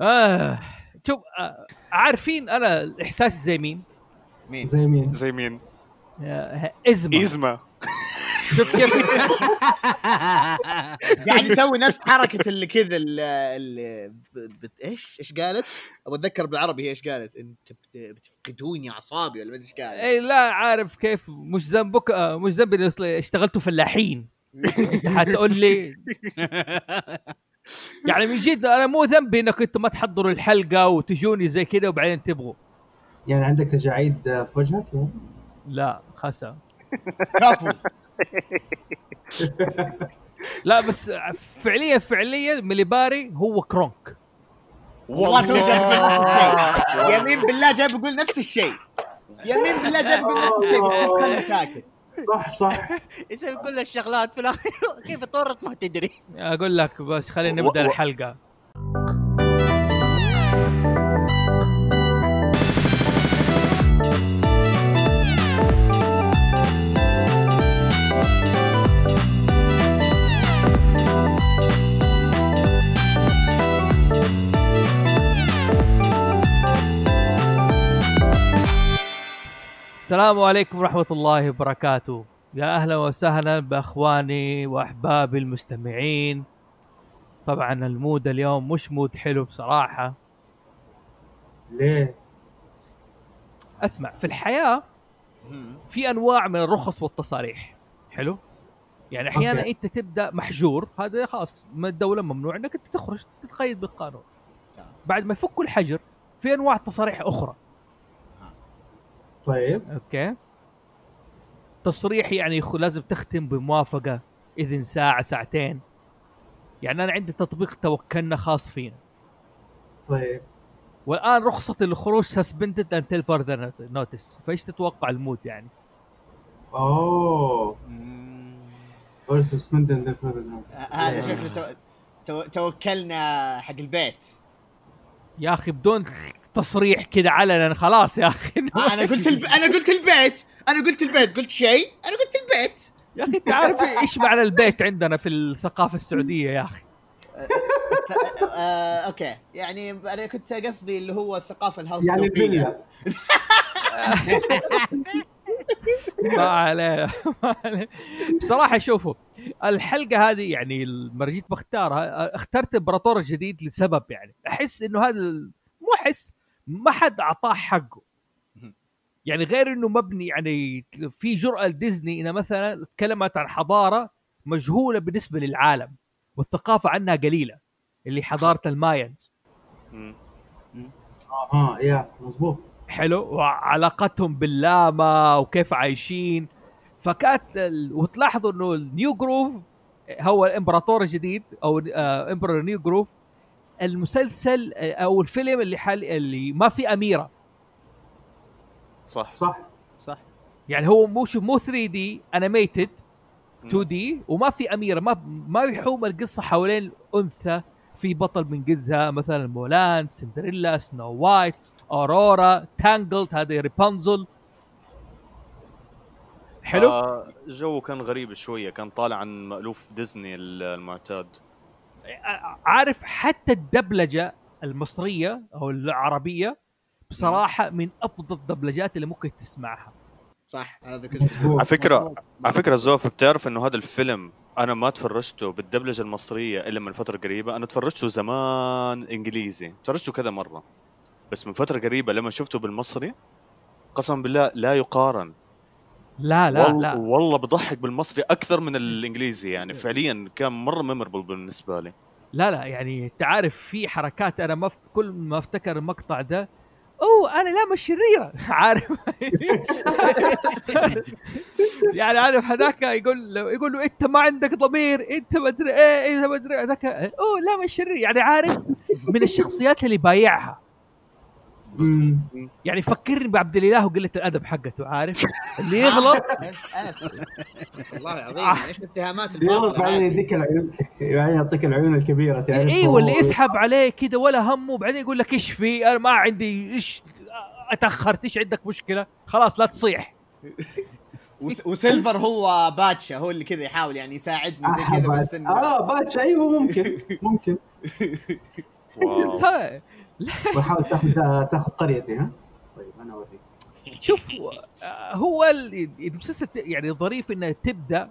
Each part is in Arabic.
آه شوف آه عارفين أنا احساسي زي مين؟ مين زي مين؟ زي مين؟ آه إزمة ايزما شوف كيف قاعد يسوي نفس حركة اللي كذا اللي. إيش إيش قالت؟ أبغى أتذكر بالعربي هي إيش قالت؟ أنت بت... بتفقدوني اعصابي ولا ما إيش قالت اي لا عارف كيف مش ذنبك آه مش ذنبي اشتغلتوا فلاحين حتقول لي يعني من جد أنا مو ذنبي انكم أنتم ما تحضروا الحلقة وتجوني زي كذا وبعدين تبغوا. يعني عندك تجاعيد في وجهك؟ لا خسا كفو. لا بس فعليا فعليا مليباري هو كرونك. والله تو جاي بقول نفس الشيء. يمين بالله جاي بقول نفس الشيء. يمين بالله جاي بقول نفس الشيء. بس ساكت صح صح. يسوي كل الشغلات في الآخر. كيف تورط ما تدري. أقول لك بس خلينا نبدأ الحلقة. السلام عليكم ورحمة الله وبركاته. يا أهلا وسهلا بأخواني وأحبابي المستمعين. طبعا ال mood اليوم مش mood حلو بصراحة. ليه؟ أسمع في الحياة في أنواع من الرخص والتصاريح. حلو؟ يعني أحيانا okay. أنت تبدأ محجور هذا خلاص من الدولة ممنوع أنك أنت تخرج تتقيد بالقانون. تمام. بعد ما يفكوا الحجر في أنواع تصاريح أخرى. طيب. okay. تصريح يعني لازم تختم بموافقة إذن ساعة ساعتين. يعني أنا عندي تطبيق توكلنا خاص فينا. طيب. والآن رخصة الخروج suspended until further notice فإيش تتوقع ال mood يعني؟ أوه. suspended هذا شكله تو... تو... توكلنا حق البيت. يا أخي بدون تصريح كذا علنا خلاص يا أخي. آه أنا قلت الب... أنا قلت البيت أنا قلت البيت قلت شيء أنا قلت البيت. يا أخي أنت عارف إيش معنى البيت عندنا في الثقافة السعودية يا أخي؟ آه، okay. يعني أنا كنت قصدي اللي هو الثقافة ال house يعني. الفيلا ما عليه ما عليه. بصراحة شوفوا الحلقة هذه يعني لما جيت بختارها اخترت إمبراطور جديد لسبب يعني. أحس إنه هذا ال- مو أحس ما حد أعطاه حقه. يعني غير إنه مبني يعني في جرأة لديزني انها مثلا تكلمت عن حضارة مجهولة بالنسبة للعالم والثقافة عنها قليلة اللي حضارة الماينز. أها يا مزبوط حلو. وعلاقتهم باللاما وكيف عايشين. فكانت ال- وتلاحظوا إنه ال new groove هو الإمبراطور الجديد أو آه Emperor New Groove المسلسل آه، أو الفيلم اللي حال اللي ما في أميرة. صح. صح. صح. يعني هو مو شوف مو 3 D animated 2 D وما في أميرة. ما ما يحوم القصة حوالين أنثى. في بطل من جزها مثلا مولان سندريلا Snow White أورورا Tangled هذه ريبانزل حلو؟ آه جو كان غريب شوية. كان طالع عن مألوف ديزني المعتاد. عارف حتى الدبلجة المصرية أو العربية بصراحة من أفضل الدبلجات اللي ممكن تسمعها. صح هذا كنت على فكرة على فكرة زوف بتعرف إنه هذا الفيلم أنا ما تفرجته بالدبلجة المصرية إلا من فترة قريبة؟ أنا تفرجته زمان إنجليزي. تفرجته كذا مرة. بس من فترة قريبة لما شفته بالمصري قسما بالله لا يقارن. لا لا والله, لا. والله بضحك بالمصري أكثر من الإنجليزي يعني. فعليا كان مرة ميموربل بالنسبة لي. لا لا يعني انت عارف في حركات أنا ما ف- كل ما أفتكر المقطع ده أوه أنا لا مش شريره عارف؟ يعني عارف هذاك يقول له يقول له أنت ما عندك ضمير أنت ما أدري إيه أنت ما أدري هذاك أوه لا مش شرير يعني عارف من الشخصيات اللي بايعها. يعني فكرني بعبد الإله وقلة الأدب حقته عارف؟ اللي يغلط. أنا استغفر الله العظيم إيش الاتهامات بعدين؟ يديك العيون بعدين يعطيك العيون الكبيرة تعرف أيوه اللي يسحب عليه كده ولا همه وبعدين يقول لك إيش في؟ أنا ما عندي إيش؟ أتأخرت إيش عندك مشكلة؟ خلاص لا تصيح. وس- وسيلفر هو باتشا هو اللي كذا يحاول يعني يساعدني زي كذا بس إنه آه باتش أيوه ممكن ممكن. وحاول تاخذ تاخذ قريتي ها؟ طيب أنا أوريك. شوف هو ال- المسلسل يعني ظريف إنه تبدأ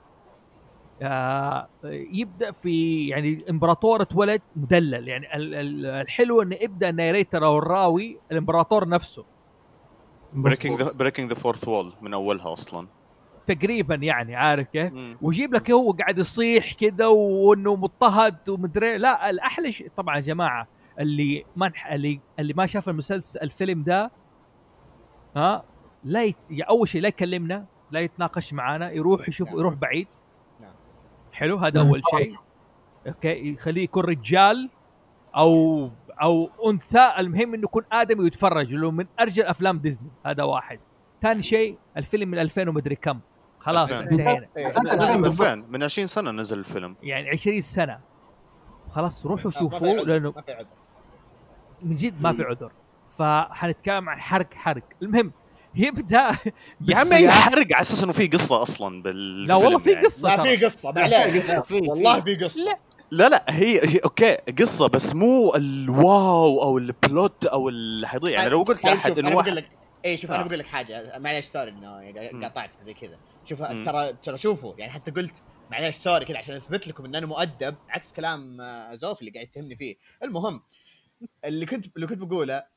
آه، يبدأ في يعني إمبراطور ولد مدلل. يعني ال- ال- الحلو إنه يبدأ الناريتر أو الراوي الإمبراطور نفسه. breaking the breaking the fourth wall من أولها أصلا. تقريبا يعني عارف كيف. ويجيب لك هو قاعد يصيح كده وإنه مضطهد ومدري لا الأحلى شيء طبعا يا جماعة اللي ما اللي اللي ما شاف المسلسل الفيلم ده ها لا يت... أول شيء لا يكلمنا لا يتناقش معانا يروح يشوف نعم. يروح بعيد. نعم. حلو؟ هذا نعم. أول شيء. okay؟ يخليه يكون رجال أو أو أنثى. المهم إنه يكون آدمي ويتفرج له من أرجل أفلام ديزني. هذا واحد. ثاني شيء الفيلم من 2000 ومدري كم. خلاص. 2000. انتهينا. إيه. لازم من بالضبط. 2000 من 20 سنة نزل الفيلم. يعني 20 سنة. خلاص روحوا شوفوه لأنه ما في عذر. من جد ما في عذر. فحنتكلم عن حرق حرق. المهم يبدا يا عمي اي. حرق. على أساس إنه في قصة أصلا بال لا والله في قصة ما ترى. في قصة معليش والله في قصة. لا. لا هي, هي okay قصة بس مو ال wow أو ال plot أو اللي حيضيع. يعني لو قلت طيب لأحد شوف إنه أنا بقول واحد لك اي شوف أنا آه. بقول لك حاجة. معليش sorry إنه يعني. قاطعتك زي كذا. شوف. ترى ترى شوفوا يعني حتى قلت معليش sorry كذا عشان أثبت لكم إن أنا مؤدب عكس كلام آه، زوف اللي قاعد يتهمني فيه. المهم اللي كنت اللي كنت بقوله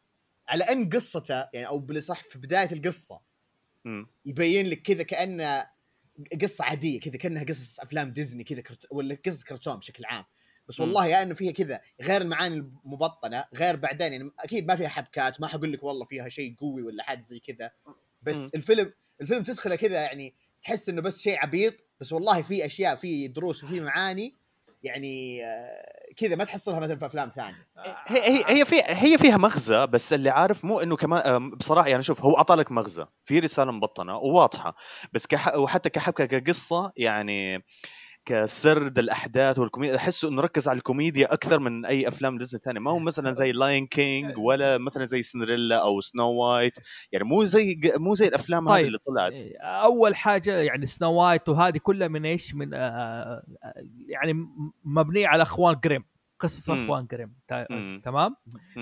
على أن قصته يعني أو بالأصح في بداية القصة. يبين لك كذا كأنه قصة عادية كذا كأنها قصص أفلام ديزني كذا كرت... ولا قصص كرتون بشكل عام بس. والله يا إنه فيها كذا غير المعاني المبطنة غير بعدين يعني أكيد ما فيها حبكات ما حقول لك والله فيها شيء قوي ولا حاجة زي كذا بس مم. الفيلم الفيلم تدخله كذا يعني تحس إنه بس شيء عبيط بس والله في أشياء في دروس وفي معاني يعني آه، كذا ما تحصلها مثلا في أفلام ثانية. هي هي هي في هي فيها مغزى بس اللي عارف مو إنه كمان أم، بصراحة يعني شوف هو اعطى لك مغزى في رسالة مبطنة وواضحة بس كح وحتى كحبكة كقصة يعني كسرد الأحداث والكوميديا احسه إنه ركز على الكوميديا أكثر من أي أفلام ديزني ثانية ما هو مثلا زي Lion King ولا مثلا زي سندريلا أو Snow White يعني مو زي مو زي الأفلام هذه طيب. اللي طلعت أول حاجة يعني Snow White وهذه كلها من إيش من آه آه، يعني مبنية على أخوان جريم قصص. أخوان جريم مم. تمام.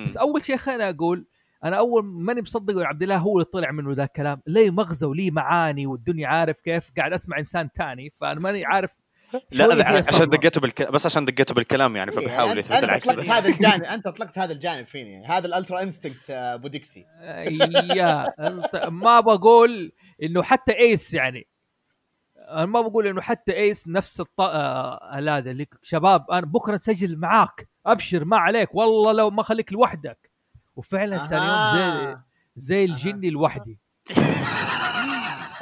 بس أول شيء خليني أقول أنا أول ماني مصدق عبد الله هو اللي طلع منه ذا الكلام ليه مغزى وليه معاني والدنيا عارف كيف قاعد أسمع إنسان تاني فأنا ماني عارف لا عشان. دقيته بالكلام بس عشان دقيته بالكلام يعني إيه، فبحاول يثبت العكس أطلقت بس. هذا الجانب أنت أطلقت هذا الجانب فيني. يعني. هذا الألترا إنستنكت آه، بوديكسي يا ما بقول إنه حتى إيس يعني. أنا ما بقول إنه حتى إيس نفس الط... آه، هذا اللي شباب أنا بكرة نسجل معاك. أبشر ما عليك. والله لو ما خليك لوحدك. وفعلا ثاني يوم زي زي الجني لوحدي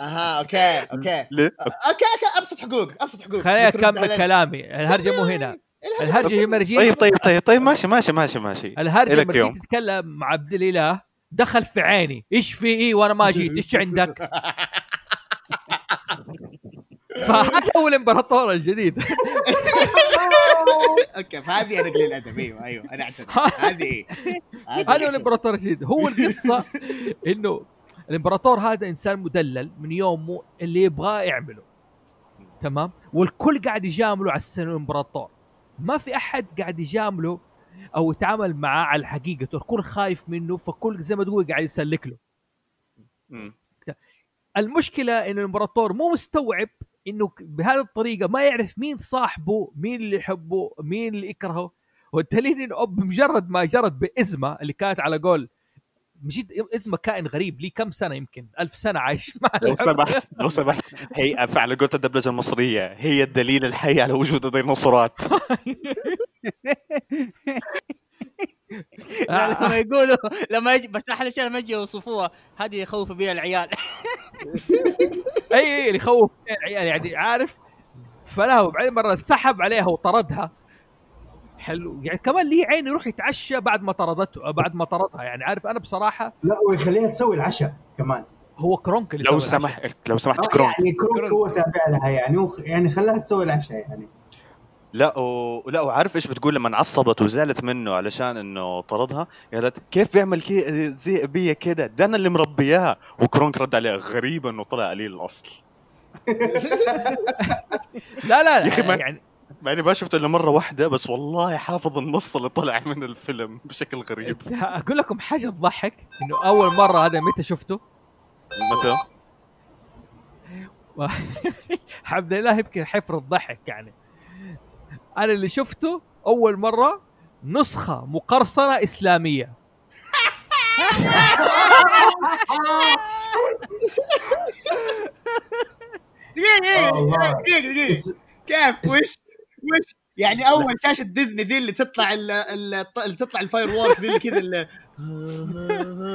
أها okay okay. ليه؟ okay okay ابسط حقوق ابسط حقوق. خليني أكمل؟ كلامي. الهرجة مو هنا. الهرجة الهرجه لما طيب طيب طيب طيب ماشي ماشي ماشي ماشي. الهرجة. جيت تتكلم مع عبد الإله دخل في عيني. إيش في إيه وأنا ما جيت؟ إيش عندك؟ فهذا هو الإمبراطور الجديد. okay فهذه أنا قليل أدب. أيوه أيوه أنا اعترف هذه هذه هذا هو الإمبراطور الجديد. هو القصة إنه الامبراطور هذا انسان مدلل من يومه اللي يبغاه يعمله. تمام؟ والكل قاعد يجامله على أساس انه امبراطور ما في أحد قاعد يجامله أو يتعامل معاه على حقيقته الكل خايف منه فكل زي ما تقول قاعد يسلك له. المشكلة إن الامبراطور مو مستوعب إنه بهذه الطريقة ما يعرف مين صاحبه مين اللي يحبه مين اللي يكرهه. والدليل انه بمجرد ما جرت بإزمة اللي كانت على قول مجد ازمه كائن غريب لي كم سنة يمكن؟ ألف سنة عايش مع لو سمحت لو سمحت. هي فعلا قلت الدبلجة المصرية. هي الدليل الحي على وجود الديناصورات. لا، لما يقولوا لما يجي بس أحلى شيء لما يجي يوصفوها هذه يخوف بها العيال. أي أي اللي يخوف العيال. يعني عارف؟ فلا وبعدين مرة سحب عليها وطردها. حلو. يعني كمان ليه عين يروح يتعشى بعد ما طردته بعد ما طردها. يعني عارف أنا بصراحة لا ويخليها تسوي العشاء كمان. هو كرونك اللي لو. سمح لو سمحت آه، كرون يعني كروك هو تابع لها يعني وخ- يعني خلاها تسوي العشاء يعني. لا و... لا وعارف إيش بتقول لما عصبت وزعلت منه علشان إنه طردها؟ قالت كيف بيعمل كي زي بيا كده؟ ده أنا اللي مربياها. وكرونك رد عليها غريب انه طلع قليل الأصل. لا لا يا لا ما- يعني مع إني ما شفته إلا مرة واحدة بس والله حافظ النص اللي طلع من الفيلم بشكل غريب أقول لكم حاجة تضحك إنه أول مرة هذا متى شفته؟ متى؟ الحمد لله يمكن حفرة ضحك يعني أنا اللي شفته أول مرة نسخة مقرصنة إسلامية دقيقة الله. دقيقة دقيقة دقيقة كيف وش وش يعني أول شاشة ديزني ذي اللي تطلع ال- ال- اللي تطلع ال firework ذي اللي كذا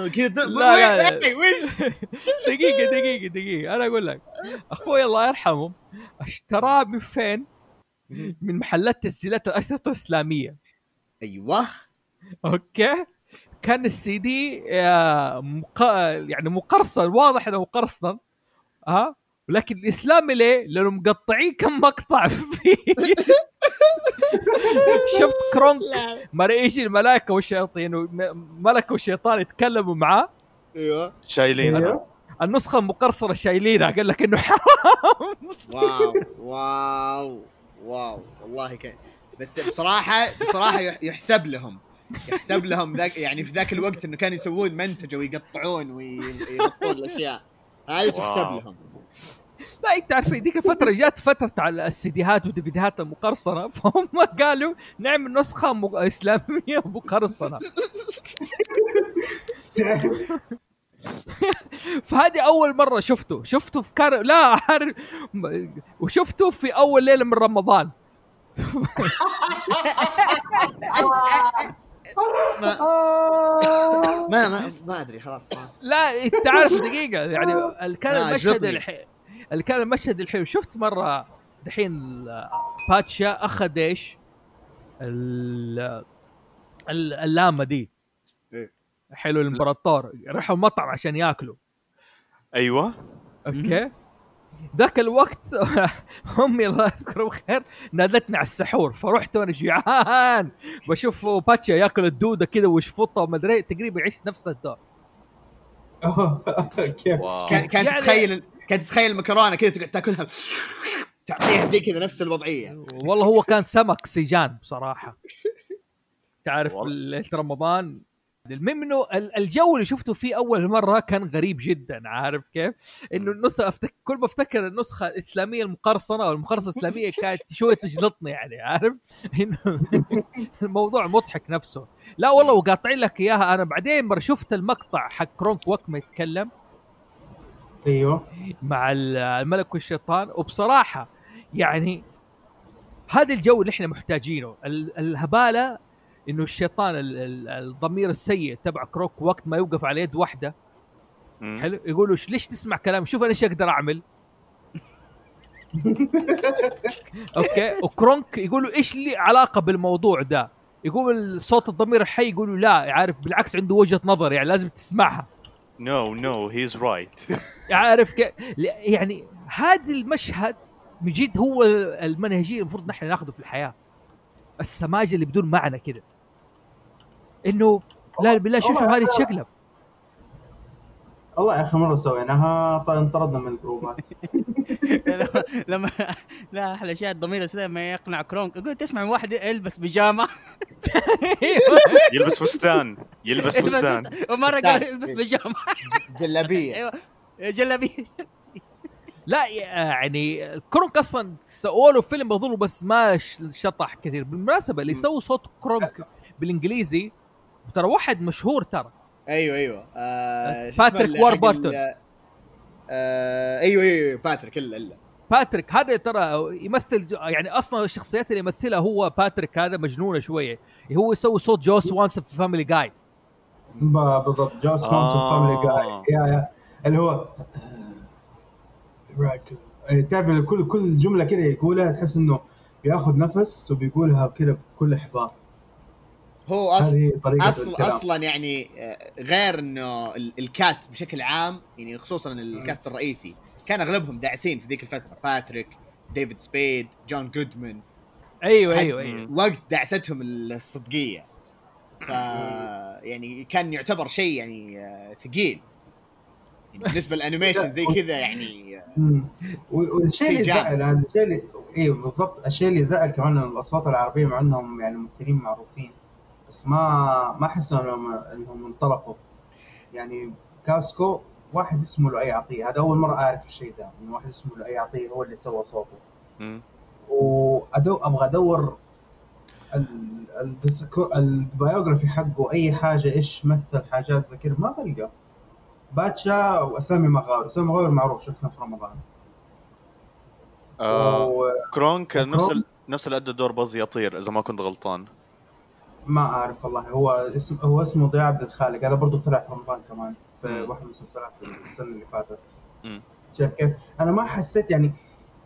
كذا لا، لا، وش؟ دقيقة دقيقة دقيقة. أنا أقول لك أخوي الله يرحمه اشتراه من فين؟ من محلات تسجيلات الأشرطة الإسلامية. أيوه. okay. كان السي دي آه، مق... يعني مقرصن واضح إنه مقرصن. ها؟ ولكن الاسلامي ليه؟ لأنه مقطعين كم مقطع فيه. شفت كرونك؟ لا. ما يجي الملائكة والشياطين وملك والشيطان يتكلموا معاه. أيوه. شايلين. أيوه. النسخة المقرصنه شايلينها قال لك إنه حرام. wow wow wow والله كان بس بصراحة بصراحة يح- يحسب لهم. يحسب لهم ذاك يعني في ذاك الوقت إنه كانوا يسوون منتجه ويقطعون ويبطون الأشياء. هذه تحسب. لهم. لا إنت عارف ذيك الفترة جات فترة على السيديهات والديفيديات المقرصنة فهم قالوا نعمل نسخة م... إسلامية مقرصنة فهذه أول مرة شفته شفته في كار لا عارف وشفته في أول ليلة من رمضان ما ما ما أدري خلاص ما. لا إنت عارف دقيقة يعني ال- كان آه، المشهد. الحين اللي كان المشهد الحلو شفت مرة دحين باتشا أخذ إيش؟ ال- ال- اللامه دي. إيه. حلو الإمبراطور. راحوا مطعم عشان ياكلوا. أيوه. أوكي. ذاك الوقت أمي الله يذكره بخير نادتني على السحور. فرحت وأنا جيعان بشوف باتشا ياكل الدودة كذا ويشفطها وما أدري تقريبا يعيش نفس الدور. كان يعني- تتخيل كانت تتخيل المكرونه كذا تقعد تاكلها. تعطيها زي كذا نفس الوضعية. والله هو كان سمك سيجان بصراحة. تعرف. ليله رمضان؟ المهم إنه ال- الجو اللي شفته فيه أول مرة كان غريب جدا عارف كيف؟ إنه النسخه أفتك... كل ما أفتكر النسخة الإسلامية المقرصنة أو المقرصنه الإسلامية كانت شوية تجلطني يعني عارف؟ إنه الموضوع مضحك نفسه. لا والله وقاطعين لك إياها. أنا بعدين مرة شفت المقطع حق كرونك وقت ما يتكلم. أيوه. مع ال- الملك والشيطان. وبصراحة يعني هذا الجو اللي إحنا محتاجينه. ال- الهبالة إنه الشيطان ال- ال- الضمير السيء تبع كرونك وقت ما يوقف على يد واحدة. حلو؟ يقولوا "ش- ليش تسمع كلام شوف أنا إيش أقدر أعمل. okay؟ وكرونك يقولوا إيش لي علاقة بالموضوع ده؟ يقول صوت الضمير الحي. يقولوا لا عارف بالعكس عنده وجهة نظر يعني لازم تسمعها. no no he's right عارف كيف يعني هذا المشهد من جد هو المنهجية المفروض نحن ناخذه في الحياة. السماجة اللي بدون معنى كده. إنه لا بالله شوف شوف هذه تشقلب والله يا أخي مرة سويناها انطردنا من الجروبات لما- لما لا أحلى شيء الضمير الاسلامي ما يقنع كرونك. يقول تسمع من واحد يلبس بيجامة. يلبس فستان يلبس فستان. ومرة قال يلبس بيجامة. جلابية. أيوه. جلابية. لا يعني كرونك أصلا سووا له فيلم اظن بس ما شطح كثير. بالمناسبة اللي يسوي صوت كرونك بالإنجليزي ترى واحد مشهور ترى. أيوه أيوه. آه باتريك واربرتون. آه أيوه أيوه أيوة، باتريك الا الا باتريك هذا ترى يمثل ج- يعني أصلا الشخصيات اللي يمثلها هو باتريك هذا مجنونه شوية هو يسوي صوت جو سوانسون في Family Guy بالضبط جوس آه. سوانسون Family Guy yeah yeah. اللي هو إيه، تعرف كل كل جملة كده يقولها تحس إنه بياخذ نفس وبيقولها كده بكل إحباط. هو أصلا أصلا. أصلا يعني آه، غير إنه ال- ال cast بشكل عام يعني خصوصا ال cast الرئيسي كان أغلبهم داعسين في ذيك الفترة. باتريك ديفيد سبيد جون جودمان أيوه أيوه أيوه. وقت دعستهم الصدقية. ف يعني كان يعتبر شيء يعني آه، ثقيل. يعني بالنسبة لل animation زي كذا يعني آه، والشيء شيء اللي. زعل الشيء اللي أيوه بالضبط الشيء اللي زعل كمان إن الأصوات العربية مع إنهم يعني ممثلين معروفين. بس ما ما أحس انهم إنهم انطلقوا. يعني كوزكو واحد اسمه لؤي عطية. هذا أول مرة أعرف الشيء ده. إنه واحد اسمه لؤي عطية هو اللي سوى صوته. مم. وأدو أبغى أدور ال- البسكو- ال biography حقه أي حاجة إيش مثل حاجات زي كذا. ما بلقى. باتشا سامي مغاوري سامي مغاوري معروف. شفنا في رمضان. آه وما كرونك نفس؟ ال... نفس اللي ادى دور باز يطير إذا ما كنت غلطان. أعرف والله. هو اسم هو اسمه ضياء عبد الخالق. هذا برضه طلع في رمضان كمان في. واحد من المسلسلات السنة اللي فاتت. شايف كيف؟ أنا ما حسيت يعني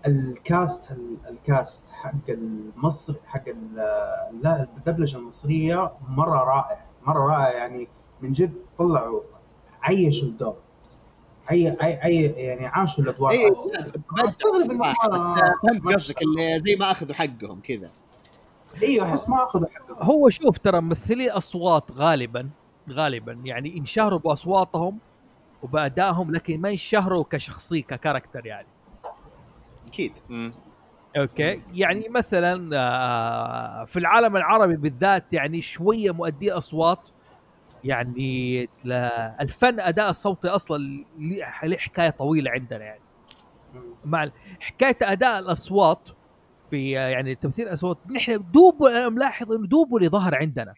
الكاست ال- الكاست حق المصري حق ال- لا الدبلجة المصرية مرة رائع. مرة رائع يعني من جد طلعوا عيشوا الدور عي عي عي يعني عاشوا الادوار أيوه استغرب ما- فهمت ما- قصدك اللي زي ما أخذوا حقهم كذا. أيوه أحس ما أخذوا حقهم هو شوف ترى ممثلي اصوات غالبا غالبا يعني انشهروا بأصواتهم وبأدائهم لكن ما ينشهروا كشخصية ككاركتر يعني. أكيد. أوكي؟ يعني مثلا آه، في العالم العربي بالذات يعني شوية مؤدي أصوات. يعني الفن أداء الصوتي أصلا ليه ليه حكايه طويلة عندنا يعني. مع حكاية أداء الأصوات في يعني تمثيل الأصوات. نحن دوب أنا ملاحظ إنه دوب اللي ظهر عندنا.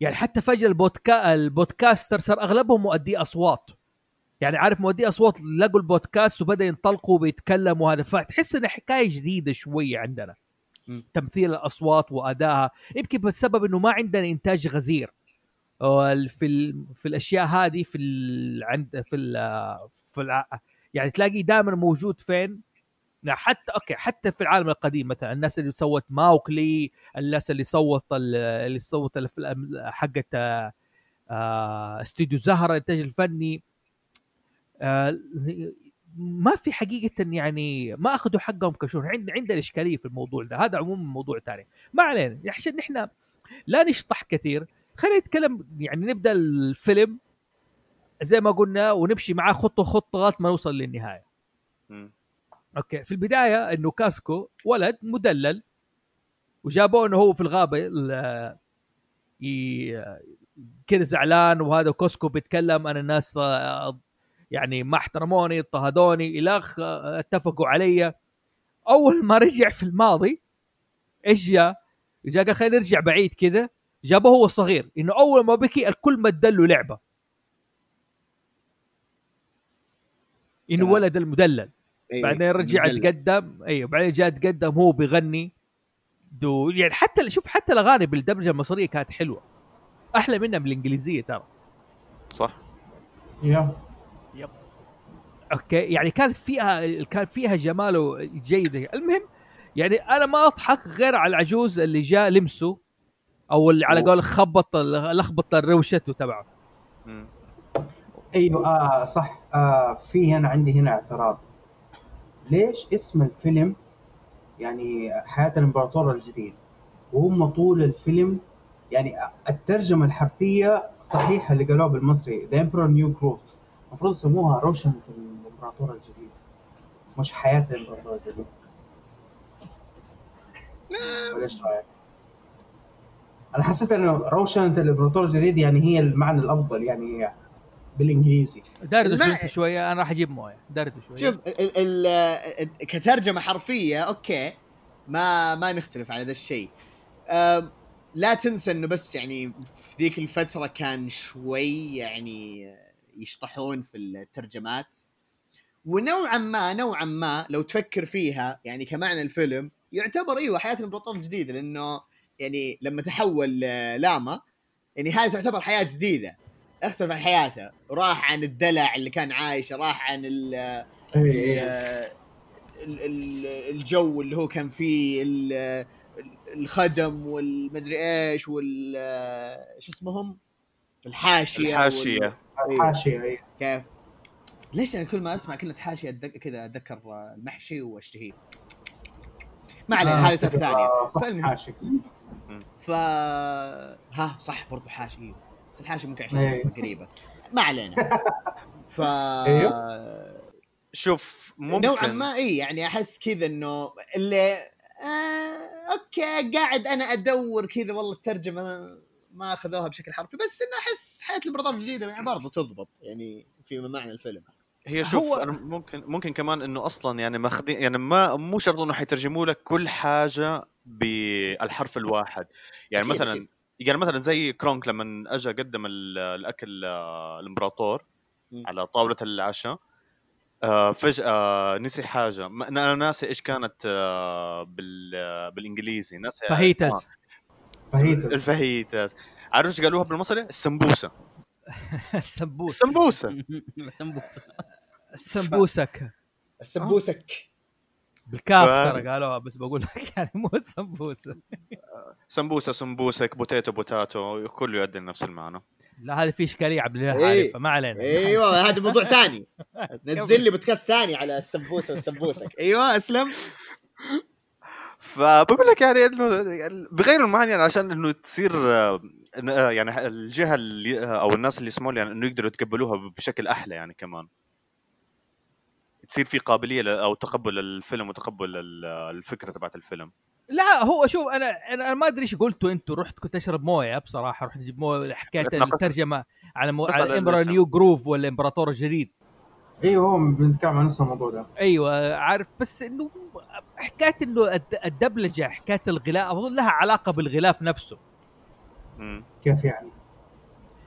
يعني حتى فجأة البودكا ال podcaster صار أغلبهم مؤدي أصوات. يعني عارف مؤدي أصوات لقوا البودكاست وبدا ينطلقوا ويتكلموا هذا فتحس انها حكاية جديدة شوية عندنا. مم. تمثيل الأصوات وادائها يمكن بسبب إنه ما عندنا إنتاج غزير. في ال... في الأشياء هذه في ال... عند في ال... في الع... يعني تلاقي دائما موجود فين؟ لا حتى okay حتى في العالم القديم مثلا الناس اللي سوت ماوكلي الناس اللي صوت ال- اللي صوت حقت آه، استوديو زهرة الانتاج الفني. آه، ما في حقيقة يعني ما أخذوا حقهم كشهر عند عندنا اشكاليه في الموضوع ده. هذا عموما موضوع ثاني ما علينا. عشان نحن لا نشطح كثير. خلينا نتكلم يعني نبدأ الفيلم زي ما قلنا ونمشي معاه خطوة خطوة لغاية ما نوصل للنهاية. okay. في البداية إنه كوسكو ولد مدلل وجابوه إنه هو في الغابة كذا زعلان وهذا كوسكو بيتكلم أنا الناس يعني ما احترموني اضطهدوني آه، اتفقوا علي. أول ما رجع في الماضي إيش جاء؟ جاء قال خلينا نرجع بعيد كذا. جابه هو صغير إنه أول ما بكي الكل مدل له لعبة. إنه. ولد المدلل. أيوة. بعدين رجع. تقدم. أيوه بعدين جاء تقدم هو بيغني. دو يعني حتى شوف حتى الأغاني بالدبلجة المصرية كانت حلوة. أحلى منها بالإنجليزية ترى. صح. yeah. okay يعني كان فيها كان فيها جماله جيد المهم يعني أنا ما أضحك غير على العجوز اللي جاء لمسه أو اللي على قول خبط لخبط روشته تبعه. أيوه آه صح. آه في هنا عندي هنا اعتراض. ليش اسم الفيلم يعني حياة الامبراطور الجديد؟ وهم طول الفيلم يعني الترجمة الحرفية صحيحة اللي قالوها بالمصري The Emperor New Groove المفروض يسموها روشنة الامبراطور الجديد مش حياة الامبراطور الجديد. ولا إيش رأيك؟ أنا حسيت إنه روشنة الامبراطور الجديد يعني هي المعنى الأفضل يعني بالإنجليزي. دردش انت شوية أنا راح أجيب موية. دردش شوية شوف ال ال ال كترجمة حرفية okay. ما ما نختلف على ذا الشيء. أم، لا تنسى إنه بس يعني في ذيك الفترة كان شوي يعني يشطحون في الترجمات. ونوعا ما نوعا ما لو تفكر فيها يعني كمعنى الفيلم يعتبر إيوه حياه الامبراطور الجديد لأنه يعني لما تحول آه، لاما يعني هذه تعتبر حياة جديدة. اختلف عن حياته. راح عن الدلع اللي كان عايشه راح عن ال اي ال- ال- الجو اللي هو كان فيه ال- الخدم والمدري إيش وال شو اسمهم؟ الحاشية الحاشية. وال- حاشيه اي كيف؟ ليش أنا كل ما أسمع كلمة حاشية أتذك- كذا أتذكر المحشي وأشتهيه. ما علينا هذه سالفه ثانية. آه، صح فالمهم. حاشية. ف ها صح برضو حاشي أيوه بس الحاشي ممكن عشان. فتره قريبه ما علينا ف أيوه. شوف ممكن نوعا ما إي يعني أحس كذا إنه اللي آه okay قاعد أنا أدور كذا والله الترجمة ما أخذوها بشكل حرفي بس إنه أحس حياة الامبراطور الجديده يعني برضه تضبط يعني في معنى الفيلم هي شوف هو- أنا ممكن ممكن كمان إنه أصلا يعني ماخذين يعني ما مو شرط إنه حيترجموا لك كل حاجة بالحرف الواحد يعني أكيد، مثلا أكيد. يعني مثلا زي كرونك لما اجى قدم ال- الأكل آه، الإمبراطور. على طاولة العشاء آه، فجاه نسي حاجة. ما- أنا ناسي إيش كانت آه، بال آه، بالإنجليزي. ناسي آه، fajitas فهيت ال fajitas عارف إيش قالوها بالمصري؟ السمبوسة. السمبوس السمبوسة. سمبوسه السمبوسك. السبوسك بالكاف ف- ترى قالوها بس بقول لك يعني مو السمبوسه سمبوسة سمبوسك potato potato كله يؤدي لنفس المعنى. لا هذه في اشكاليه عبد الله إيه. عارفها ما علينا. أيوه هذا موضوع ثاني. نزل لي بودكاست ثاني على السبوسه والسبوسك أيوه أسلم. فبقول لك يعني إنه بغير المعنى يعني عشان إنه تصير آه، يعني الجهة اللي آه، أو الناس اللي يسمعوا يعني إنه يقدروا يتقبلوها بشكل أحلى يعني كمان. تصير في قابلية ل- أو تقبل الفيلم وتقبل ال- الفكرة تبعت الفيلم لا هو شوف أنا أنا أنا ما أدري إيش قلتوا أنتوا رحت كنت أشرب موية بصراحة رحت أجيب موية حكايه. الترجمة على مو... على على إمبرا الاسم. نيو جروف ولا إمبراطور الجديد أيوه هو بنتكلم عن نفس الموضوع ده أيوه عارف بس إنه حكايه إنه الد- الدبلجة حكايه الغلاف اظن لها علاقة بالغلاف نفسه. كيف يعني؟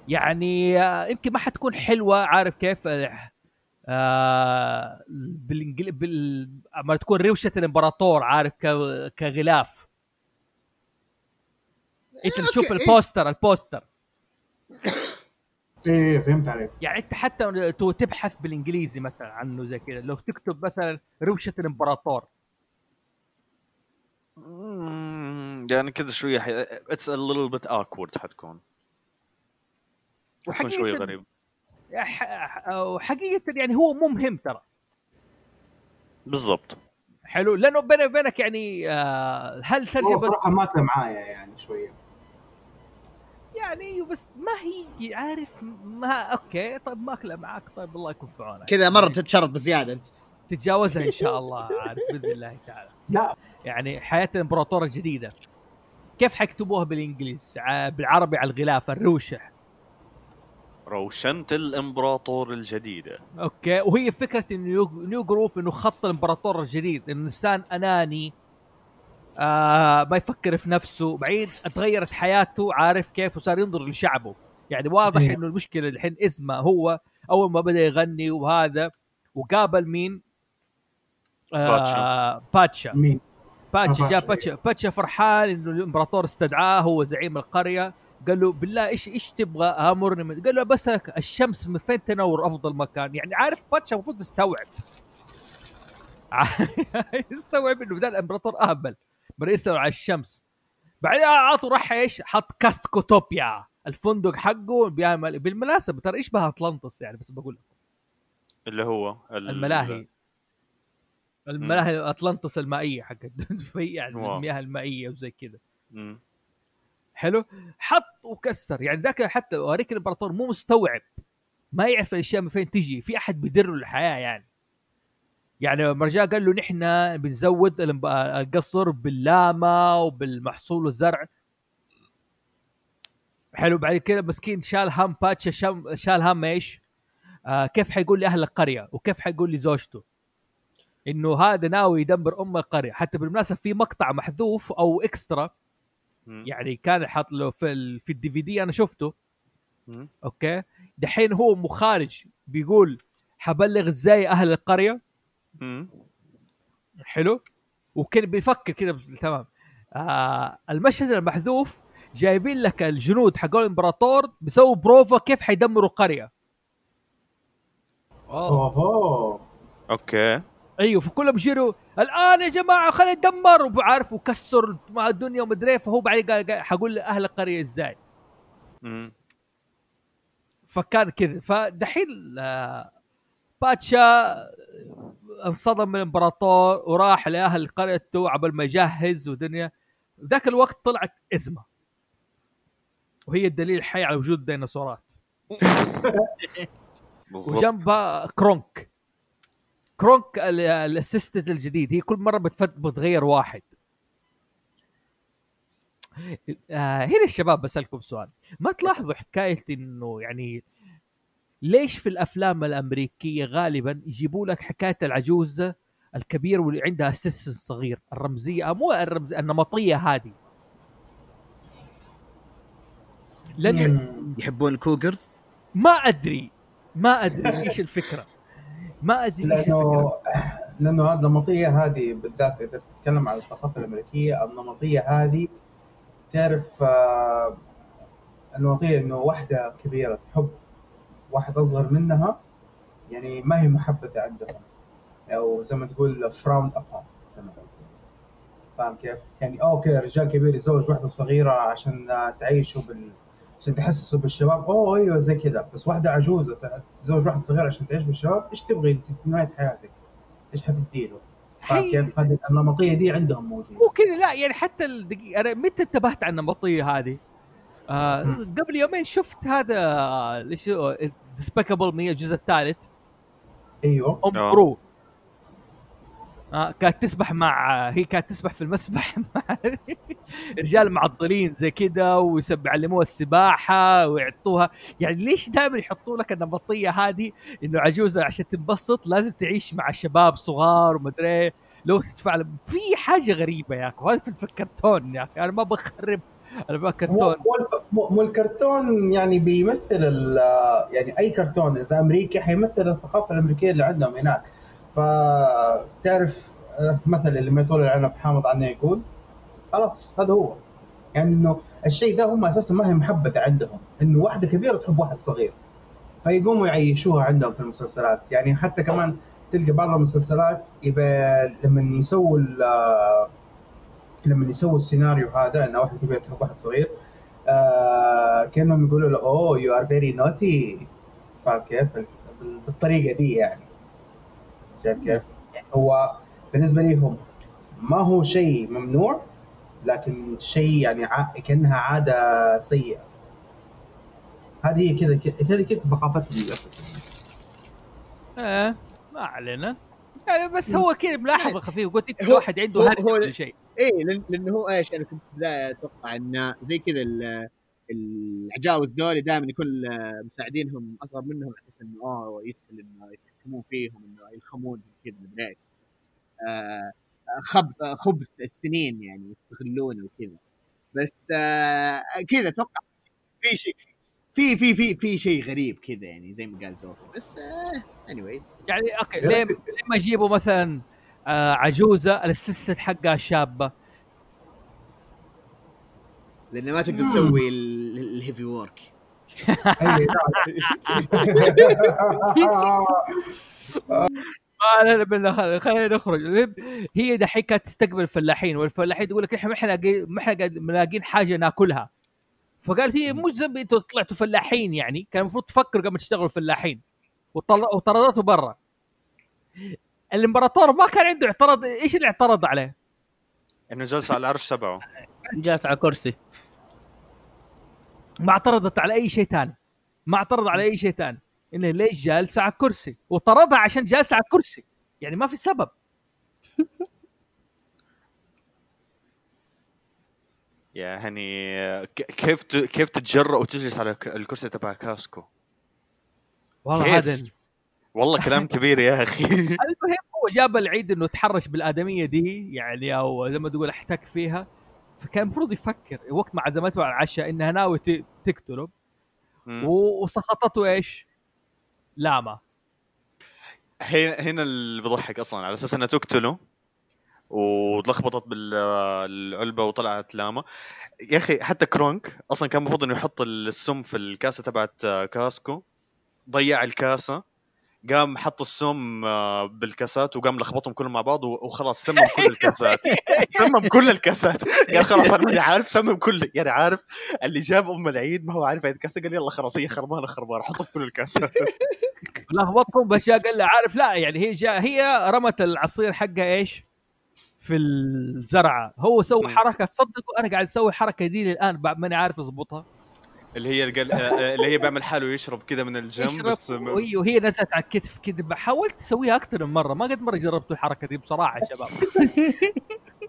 يعني آه، يمكن ما حتكون حلوة عارف كيف آه، آه بالانجل بال ما تكون روشنة الامبراطور عارف ك... كغلاف انت تشوف إيه. ال poster ال poster إيه فهمت عليك يعني انت حتى تو تبحث بالانجليزي مثلا عنه زي كذا لو تكتب مثلا روشه الامبراطور يعني كذا شوية. it's a little bit awkward حتكون حتكون شوية غريب وحقيقه يعني هو مو مهم ترى. بالضبط. حلو. لأنه بيني وبينك يعني آه، هل هو ترجمة صراحة ماكله معايا يعني شوية. يعني بس ما هي عارف ما okay طيب ماكلة معاك طيب الله يكون في عونك. كذا مرة تتشرط بزيادة أنت. تتجاوزها إن شاء الله عارف بإذن الله تعالى. لا. يعني حياة الامبراطور الجديده كيف حيكتبوها بالانجليزي ع- بالعربي على الغلاف الروشنة روشنة الإمبراطور الجديدة. okay وهي فكرة انه new, new groove إنه خط الإمبراطور الجديد انه إنسان أناني آه ما يفكر في نفسه بعيد تغيرت حياته عارف كيف وصار ينظر لشعبه. يعني واضح إيه. إنه المشكلة الحين اسمه هو أول ما بدأ يغني وهذا وقابل مين؟ آه باتشا. مين؟ باتشا آه، جاء باتشا، باتشا. باتشا فرحان إنه الإمبراطور استدعاه هو زعيم القرية. قال له بالله إيش إيش تبغى؟ امرني قال له بس الشمس من فين تنور أفضل مكان؟ يعني عارف باتشا المفروض يستوعب يستوعب إنه ده الامبراطور اهبل بدا يسأل على الشمس. بعدين عطوا راح إيش؟ حط كاستكوتوبيا. الفندق حقه بيعمل بالمناسبة ترى يشبه أطلانتس يعني؟ بس بقول لك. اللي هو ال- الملاهي. الملاهي اطلانتس المائية حقت يعني. المياه المائية وزي كذا. حلو؟ حط وكسر. يعني ذاك حتى اوريك الامبراطور مو مستوعب. ما يعرف الأشياء من فين تجي. في أحد بيدر له الحياة يعني. يعني مرجع قال له نحن بنزود القصر باللاما وبالمحصول والزرع. حلو. بعد كده مسكين شال هم باتشا شال هم إيش؟ آه كيف حيقول لأهل القرية وكيف حيقول لزوجته؟ إنه هذا ناوي يدمر أم القرية. حتى بالمناسبة في مقطع محذوف أو extra. يعني كان حاط له في ال في ال DVD أنا شفته. مم. okay؟ دحين هو مخارج بيقول حبلغ إزاي أهل القرية. مم. حلو؟ وكان بيفكر كده بس- تمام. آه المشهد المحذوف جايبين لك الجنود حقون الإمبراطور بيسووا بروفا كيف حيدمروا قرية. اوه okay. أيوه فكلهم يجيروا الآن يا جماعة خلينا ندمر وعارف وكسر مع الدنيا ومدري إيه، فهو بعدين قال حقول لاهل القرية إزاي؟ مم. فكان كذا. فدحين آه، باتشا انصدم من الإمبراطور وراح لأهل قريته عبل ما يجهز ودنيا. ذاك الوقت طلعت ازمه وهي الدليل الحي على وجود الديناصورات بالضبط. وجنبها كرونك. كرونك ال- ال assistant الجديد هي كل مرة بتفت بتغير واحد. آه هنا الشباب بسألكم سؤال. ما تلاحظوا حكاية إنه يعني ليش في الأفلام الأمريكية غالبا يجيبوا لك حكاية العجوز الكبير واللي عندها assistant صغير؟ الرمزية مو الرمزيه النمطية هذه. لأن. يحبون ال cougars ما أدري ما أدري إيش الفكرة. ما أدري لأنه لأنه هذه النمطية هذه بالذات إذا تتكلم عن الثقافة الأمريكية النمطية هذه تعرف آه، النمطية إنه واحدة كبيرة تحب واحد أصغر منها يعني ما هي محبذه عندهم. أو زي ما تقول frowned upon زي ما تقول. فاهم كيف؟ يعني okay رجال كبير يتزوج واحدة صغيرة عشان تعيشوا بال عشان تحسسوا بالشباب أوه أيوه زي كذا بس واحدة عجوزة تتزوج واحد صغير عشان تعيش بالشباب إيش تبغي أنت في نهاية حياتك؟ إيش حتديله؟ فاهم هي- كيف؟ هذه النمطية دي عندهم موجودة مو كذا لا يعني حتى الدقيقة أنا متى انتبهت على النمطية هذه؟ آه. قبل يومين شفت هذا ليش Despicable Me الجزء الثالث أيوه أم آه. جرو آه كانت تسبح مع هي كانت تسبح في المسبح مع رجال معضلين زي كذا ويعلموها السباحة ويعطوها. يعني ليش دائما يحطوا لك النمطية هذه؟ إنه عجوزة عشان تنبسط لازم تعيش مع شباب صغار ومدري إيه، لو تدفع في حاجة غريبة يا أخي وهذا في الكرتون يا أخي أنا ما بخرب أنا مو بكرتون مو الكرتون يعني بيمثل يعني أي كرتون إذا أمريكي حيمثل الثقافة الأمريكية اللي عندهم هناك. فتعرف آه، مثل اللي ما يطول العنب حامض عنه يقول خلاص هذا هو. يعني إنه الشيء ده هم أساسا ما هي محبذه عندهم. إنه واحدة كبيرة تحب واحد صغير. فيقوموا يعيشوها عندهم في المسلسلات. يعني حتى كمان تلقى بعض المسلسلات يبقى لما يسووا ال- لما يسووا السيناريو هذا ان واحد كبير تحب واحد صغير آه كأنهم يقولوا له oh you are very naughty فاهم كيف؟ بال- بالطريقة دي يعني. شايف كيف؟ هو بالنسبة لهم ما هو شيء ممنوع. لكن شيء يعني ع... كأنها عادة سيئة. هذه هي كذا كذا كذا ثقافتهم للأسف. إيه ما علينا. يعني بس هو كذا ملاحظه خفيف قلت انت واحد عنده هو- هرجه هو- كل شيء. إيه لأن لأنه هو إيش أنا كنت في البدايه أتوقع انه زي كذا ال- العجاوز دول دائما يكون مساعدينهم أصغر منهم على أساس إنه آه يسهل إنه يتحكمون فيهم إنه يلخمونهم كذا مدري إيش. آه، خب خبث السنين يعني يستغلونه وكذا. بس آه، كذا أتوقع في شيء في في في في شيء غريب كذا يعني زي ما قال زوفي. بس anyways يعني okay ليه ليه ما يجيبوا مثلا آه عجوزة ال assistant حقها شابة؟ لأنه ما تقدر. تسوي ال- ال heavy work لا لا بالله خل- خلينا نخرج. هي دحين كانت تستقبل الفلاحين والفلاحين تقول لك إحنا ما إحنا ما إحنا ملاقين حاجة ناكلها. فقالت هي مش ذنبي أنتوا طلعتوا فلاحين يعني كان المفروض تفكروا قبل ما تشتغلوا فلاحين وطل- وطردته برا. الإمبراطور ما كان عنده اعتراض إيش اللي اعترض عليه؟ إنه جالس على العرش تبعه. جالس على كرسي. ما اعترضت على أي شيء ثاني. ما اعترض على أي شيء ثاني. إنه ليش جالسة على الكرسي؟ وطردها عشان جالسة على الكرسي. يعني ما في سبب. يعني ك- كيف كيف تتجرأ وتجلس على الكرسي تبع كاسكو؟ والله؟ هذا ال- والله كلام كبير يا أخي. المهم هو جاب العيد إنه تحرش بالآدمية دي يعني أو زي ما تقول احتك فيها. فكان المفروض يفكر. وقت ما عزمته على العشاء إنها ناوي تقتله. وسخطته إيش؟ لاما هنا هنا اللي بضحك أصلا. على أساس انها تقتله وتلخبطت بالعلبة وطلعت لاما. يا أخي حتى كرونك أصلا كان المفروض إنه يحط السم في الكاسة تبعت كاسكو. ضيع الكاسة قام حط السم آه، بالكاسات وقام لخبطهم كلهم مع بعض وخلاص سمم كل الكاسات. سمم كل الكاسات. قال خلاص أنا ماني عارف سمم كل يعني عارف اللي جاب أم العيد ما هو عارف هذه الكاسة. قال يلا خلاص هي خربانة خربانة. حطها في كل الكاسات. لخبطهم باشياء قال له عارف لا يعني هي جاء هي رمت العصير حقها إيش؟ في الزرعة هو سوى. حركة تصدقوا أنا قاعد أسوي الحركه دي للآن بعد ماني عارف أضبطها اللي هي القل... آه، آه، اللي هي بيعمل حاله يشرب كذا من الجنب يشرب بس م- وهي نزلت على الكتف كذا حاولت اسويها أكثر من مرة ما قد مرة جربت الحركة دي بصراحة يا شباب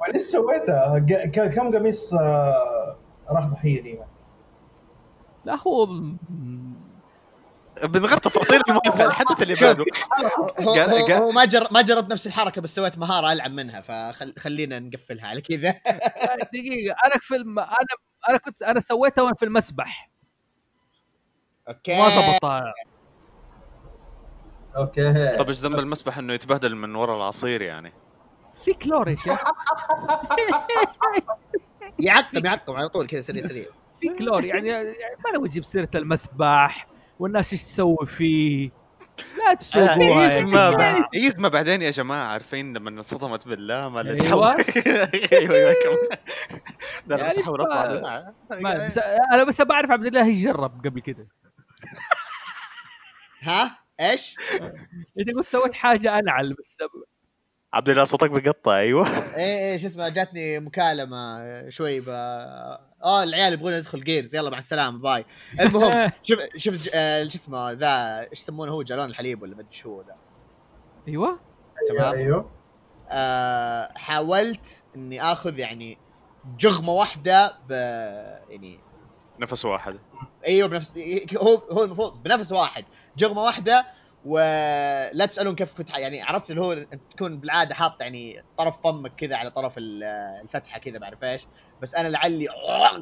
وليش سويتها؟ كم قميص آه، راح ضحية لي لا هو من غير تفاصيل الحدث اللي. بعده هو, ما جر ما جربت نفس الحركة بس سويت مهارة ألعب منها فخلينا نقفلها على كذا. دقيقة. أنا في الم... أنا أنا كنت أنا سويتها وأنا في المسبح. okay. ما ضبطها okay. طب إيش ذنب المسبح إنه يتبهدل من ورا العصير يعني؟ في كلور يا شيخ. يعقم يعقم على طول كذا سريع سريع. في كلور. يعني, يعني ما نبغى نجيب سيرة المسبح. والناس إيش تسوي فيه؟ لا تسوقوها يا يزمة جماعة. يزمة بعدين يا جماعة عارفين لما انصدمت باللامه اللي أيوة. أيوه أيوه ده أنا يعني ما بس أنا بس بعرف عبد الله يجرب قبل كده. ها؟ إيش؟ أنت قلت سويت حاجة أنعل بس عبد الله صوتك بقطع أيوه. إيه إيه شو اسمه جاتني مكالمة شوي ب آه العيال يبغون يدخل Gears يلا مع السلامة bye. المهم شوف شوف آه، شو اسمه ذا إيش يسمونه هو جالون الحليب ولا ما أدري شو هو ذا. أيوه. تمام. أيوه. آه حاولت إني آخذ يعني جغمة واحدة ب يعني نفس واحد. أيوه بنفس هو هو المفروض بنفس واحد. جغمة واحدة ولا تسألون كيف كنت يعني عرفت اللي هو أنت تكون بالعادة حاط يعني طرف فمك كذا على طرف ال- الفتحة كذا بعرف إيش. بس أنا لعلي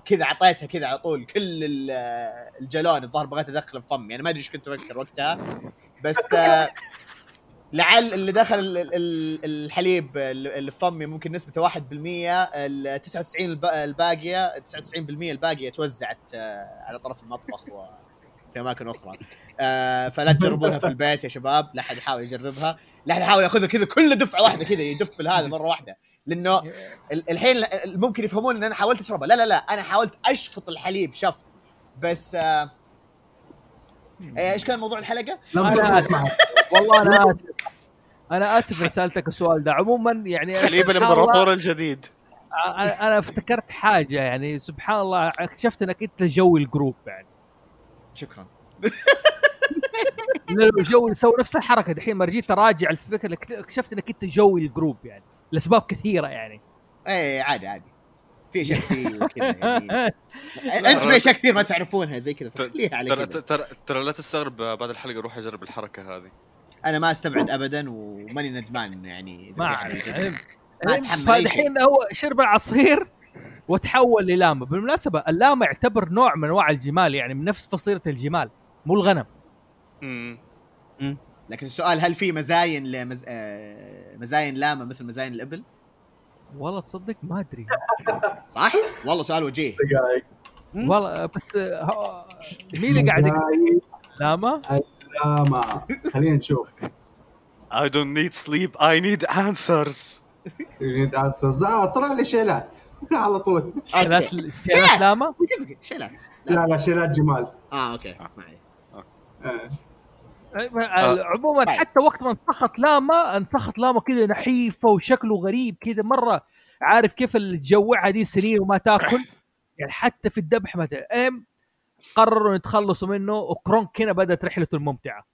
كذا أعطيتها كذا على طول. كل ال- الجلون الظاهر بغيت ادخله في فمي. أنا ما أدري إيش كنت أفكر وقتها. بس آه، لعل اللي دخل ال- ال- الحليب اللي في فمي ممكن نسبته 1% ال 99 الب- الباقية 99% الباقية توزعت آه، على طرف المطبخ وفي أماكن أخرى. آه، فلا تجربونها في البيت يا شباب لا أحد يحاول يجربها. لا أحد يحاول يأخذها كذا كل دفعة واحدة كذا يدف هذا مرة واحدة. لأنه ال- الحين ال- ممكن يفهمون إن أنا حاولت أشربها. لا لا لا أنا حاولت أشفط الحليب شفط بس آه، إيه، إيش كان موضوع الحلقة؟ لا والله أنا آسف. أنا آسف ان سألتك السؤال ده. عموما يعني حليب الإمبراطور الجديد. أنا أنا افتكرت حاجة يعني سبحان الله اكتشفت إنك أنت جو الجروب يعني. شكرا. لأنه جو يسوي نفس الحركة دحين ما رجيت أراجع الفكرة اكتشفت إنك أنت جو ال group يعني. لأسباب كثيرة يعني. إيه عادي عادي. في اشياء كثير يعني. أنتم في اشياء كثير ما تعرفون زي كذا. خليها على ترى ترى ترى لا تستغرب بعد الحلقة روح أجرب الحركة هذه. أنا ما استبعد ابدا وماني ندمان يعني إذا ما في حاجة عليك كذا. يعني ما أتحمل أي شيء. فالحين هو شرب العصير وتحول للاما. بالمناسبة اللاما يعتبر نوع من أنواع الجمال يعني من نفس فصيلة الجمال مو الغنم. امم لكن السؤال هل في مزاين لمز... آه، مزاين لاما مثل مزاين الإبل؟ والله تصدق ما أدري. صح؟ والله سؤال وجيه. دقائق. والله بس ها- مين اللي قاعد لاما؟ لا ما خلينا نشوف. I don't need sleep. I need answers. يريد answers. آه طلع لي شيلات. على طول. شيلات. شيلات لاما؟ شيلات. لا. لا شيلات جمال. آه أوكي. ما عليه آه. عموما طيب. حتى وقت ما انسخط لاما انسخط لاما كذا نحيفة وشكله غريب كذا مرة. عارف كيف الجوعة دي سنين وما تاكل؟ يعني حتى في الذبح ما إم قرروا يتخلصوا منه وكرونك هنا بدأت رحلته الممتعة.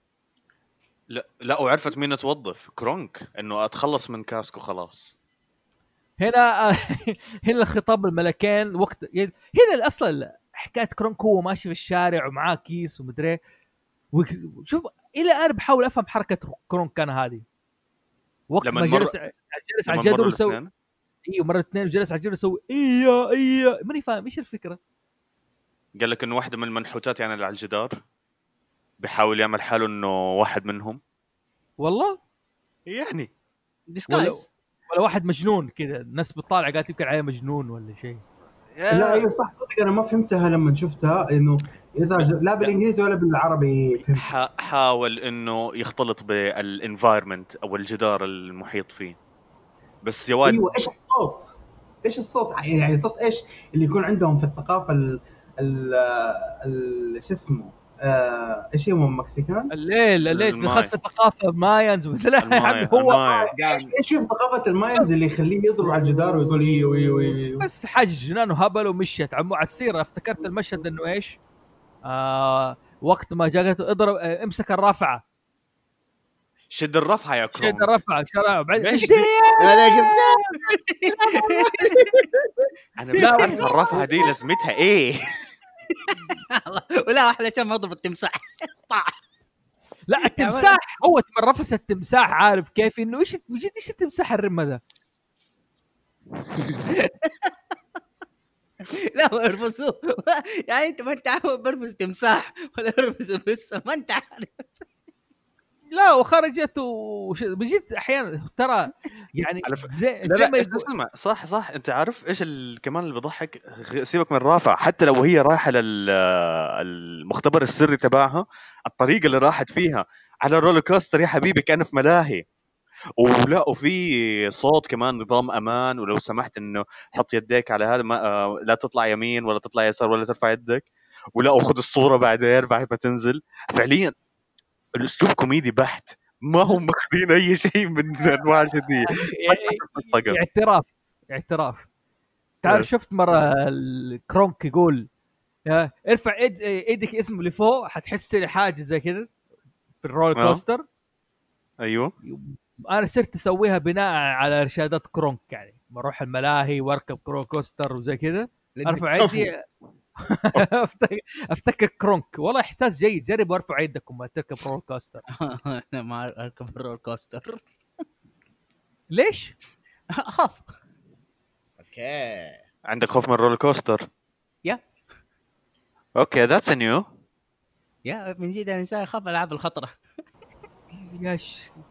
لا لا وعرفت مين توظف؟ كرونك إنه أتخلص من كاسكو خلاص هنا هنا خطاب الملكين وقت يعني هنا أصلا حكاية كرونك هو ماشي في الشارع ومعاه كيس ومدري. إيه. شوف إلى الآن بحاول أفهم حركة كرونك كان هذه. وقت لما ما مر- جلس جلس على الجدول مروا وسوي أيوه مره اثنين وجلس على الجدول وسوي ايا ايا ماني فاهم إيش الفكرة؟ قال لك إنه واحدة من المنحوتات يعني اللي على الجدار. بيحاول يعمل حاله إنه واحد منهم. والله؟ يعني. ولا, ديسكايز ولا واحد مجنون كذا الناس بتطالع قالت يمكن عليه مجنون ولا شيء لا أيوه صح صدق أنا ما فهمتها لما شفتها إنه لا بالإنجليزي ولا بالعربي فهمت حاول إنه يختلط بالانفايرمنت أو الجدار المحيط فيه بس يا واد أيوه إيش الصوت؟ إيش الصوت؟ يعني صوت إيش اللي يكون عندهم في الثقافة ال ال ال- شو اسمه؟ آه، إيش هم المكسيكان؟ الليل الليل الماي. دخلت في ثقافة ماينز. مثلا يا عمي المايا هو المايا إيش إيش في ثقافة الماينز اللي يخليه يضرب على الجدار ويقول أيوه أيوه أيوه بس حاجة جنان وهبل ومشيت. عمو على السيرة افتكرت المشهد إنه إيش؟ آه وقت ما جاته اضرب آه امسك الرافعة. شد الرفعه يا كروم. شد الرافعة شرع. بعدين ليش اشتري أنا كيف أنا مش عارف الرفعه دي لازمتها إيه؟ ولا أحلى شيء ما اضرب التمساح طاح. لا التمساح هو تمرفس التمساح عارف كيف؟ إنه إيش بجد إيش التمساح الرمة ده لا ارفسوه يعني أنت ما أنت عارف برفس تمساح ولا ارفس بس ما أنت عارف. لا وخرجت وش... بجد أحيانا ترى يعني على ف- زي, لا زي لا ما اسمع يقول اسمع صح صح. أنت عارف إيش ال- كمان اللي بيضحك؟ سيبك من الرافع حتى لو هي رايحة للمختبر السري تبعها الطريقة اللي راحت فيها على ال roller coaster يا حبيبي كان في ملاهي. ولا وفي صوت كمان نظام أمان ولو سمحت إنه حط يديك على هذا ما آه، لا تطلع يمين ولا تطلع يسار ولا ترفع يدك. ولا وخذ الصورة بعدين بعد ما تنزل. فعليا الأسلوب كوميدي بحت ما هم ماخذين أي شيء من أنواع الجدية. اعتراف اعتراف تعرف إيه. شفت مرة الكرونك يقول يا ارفع إيد إيدك اسمه لفوق حتحس حاجة زي كذا في الرول آه. كوستر أيوه أنا صرت أسويها بناء على إرشادات كرونك يعني بروح الملاهي وأركب كرو كوستر وزي كذا أرفع كفو. أفتكر كرونك. والله إحساس جيد. جرب ارفع يدك وما تركب roller coaster أنا ما أركب ال roller coaster ليش؟ أخاف. أوكي. عندك خوف من ال roller coaster يا. okay that's new يا من جد الانسان يخاف العاب الخطرة. ياش. يا-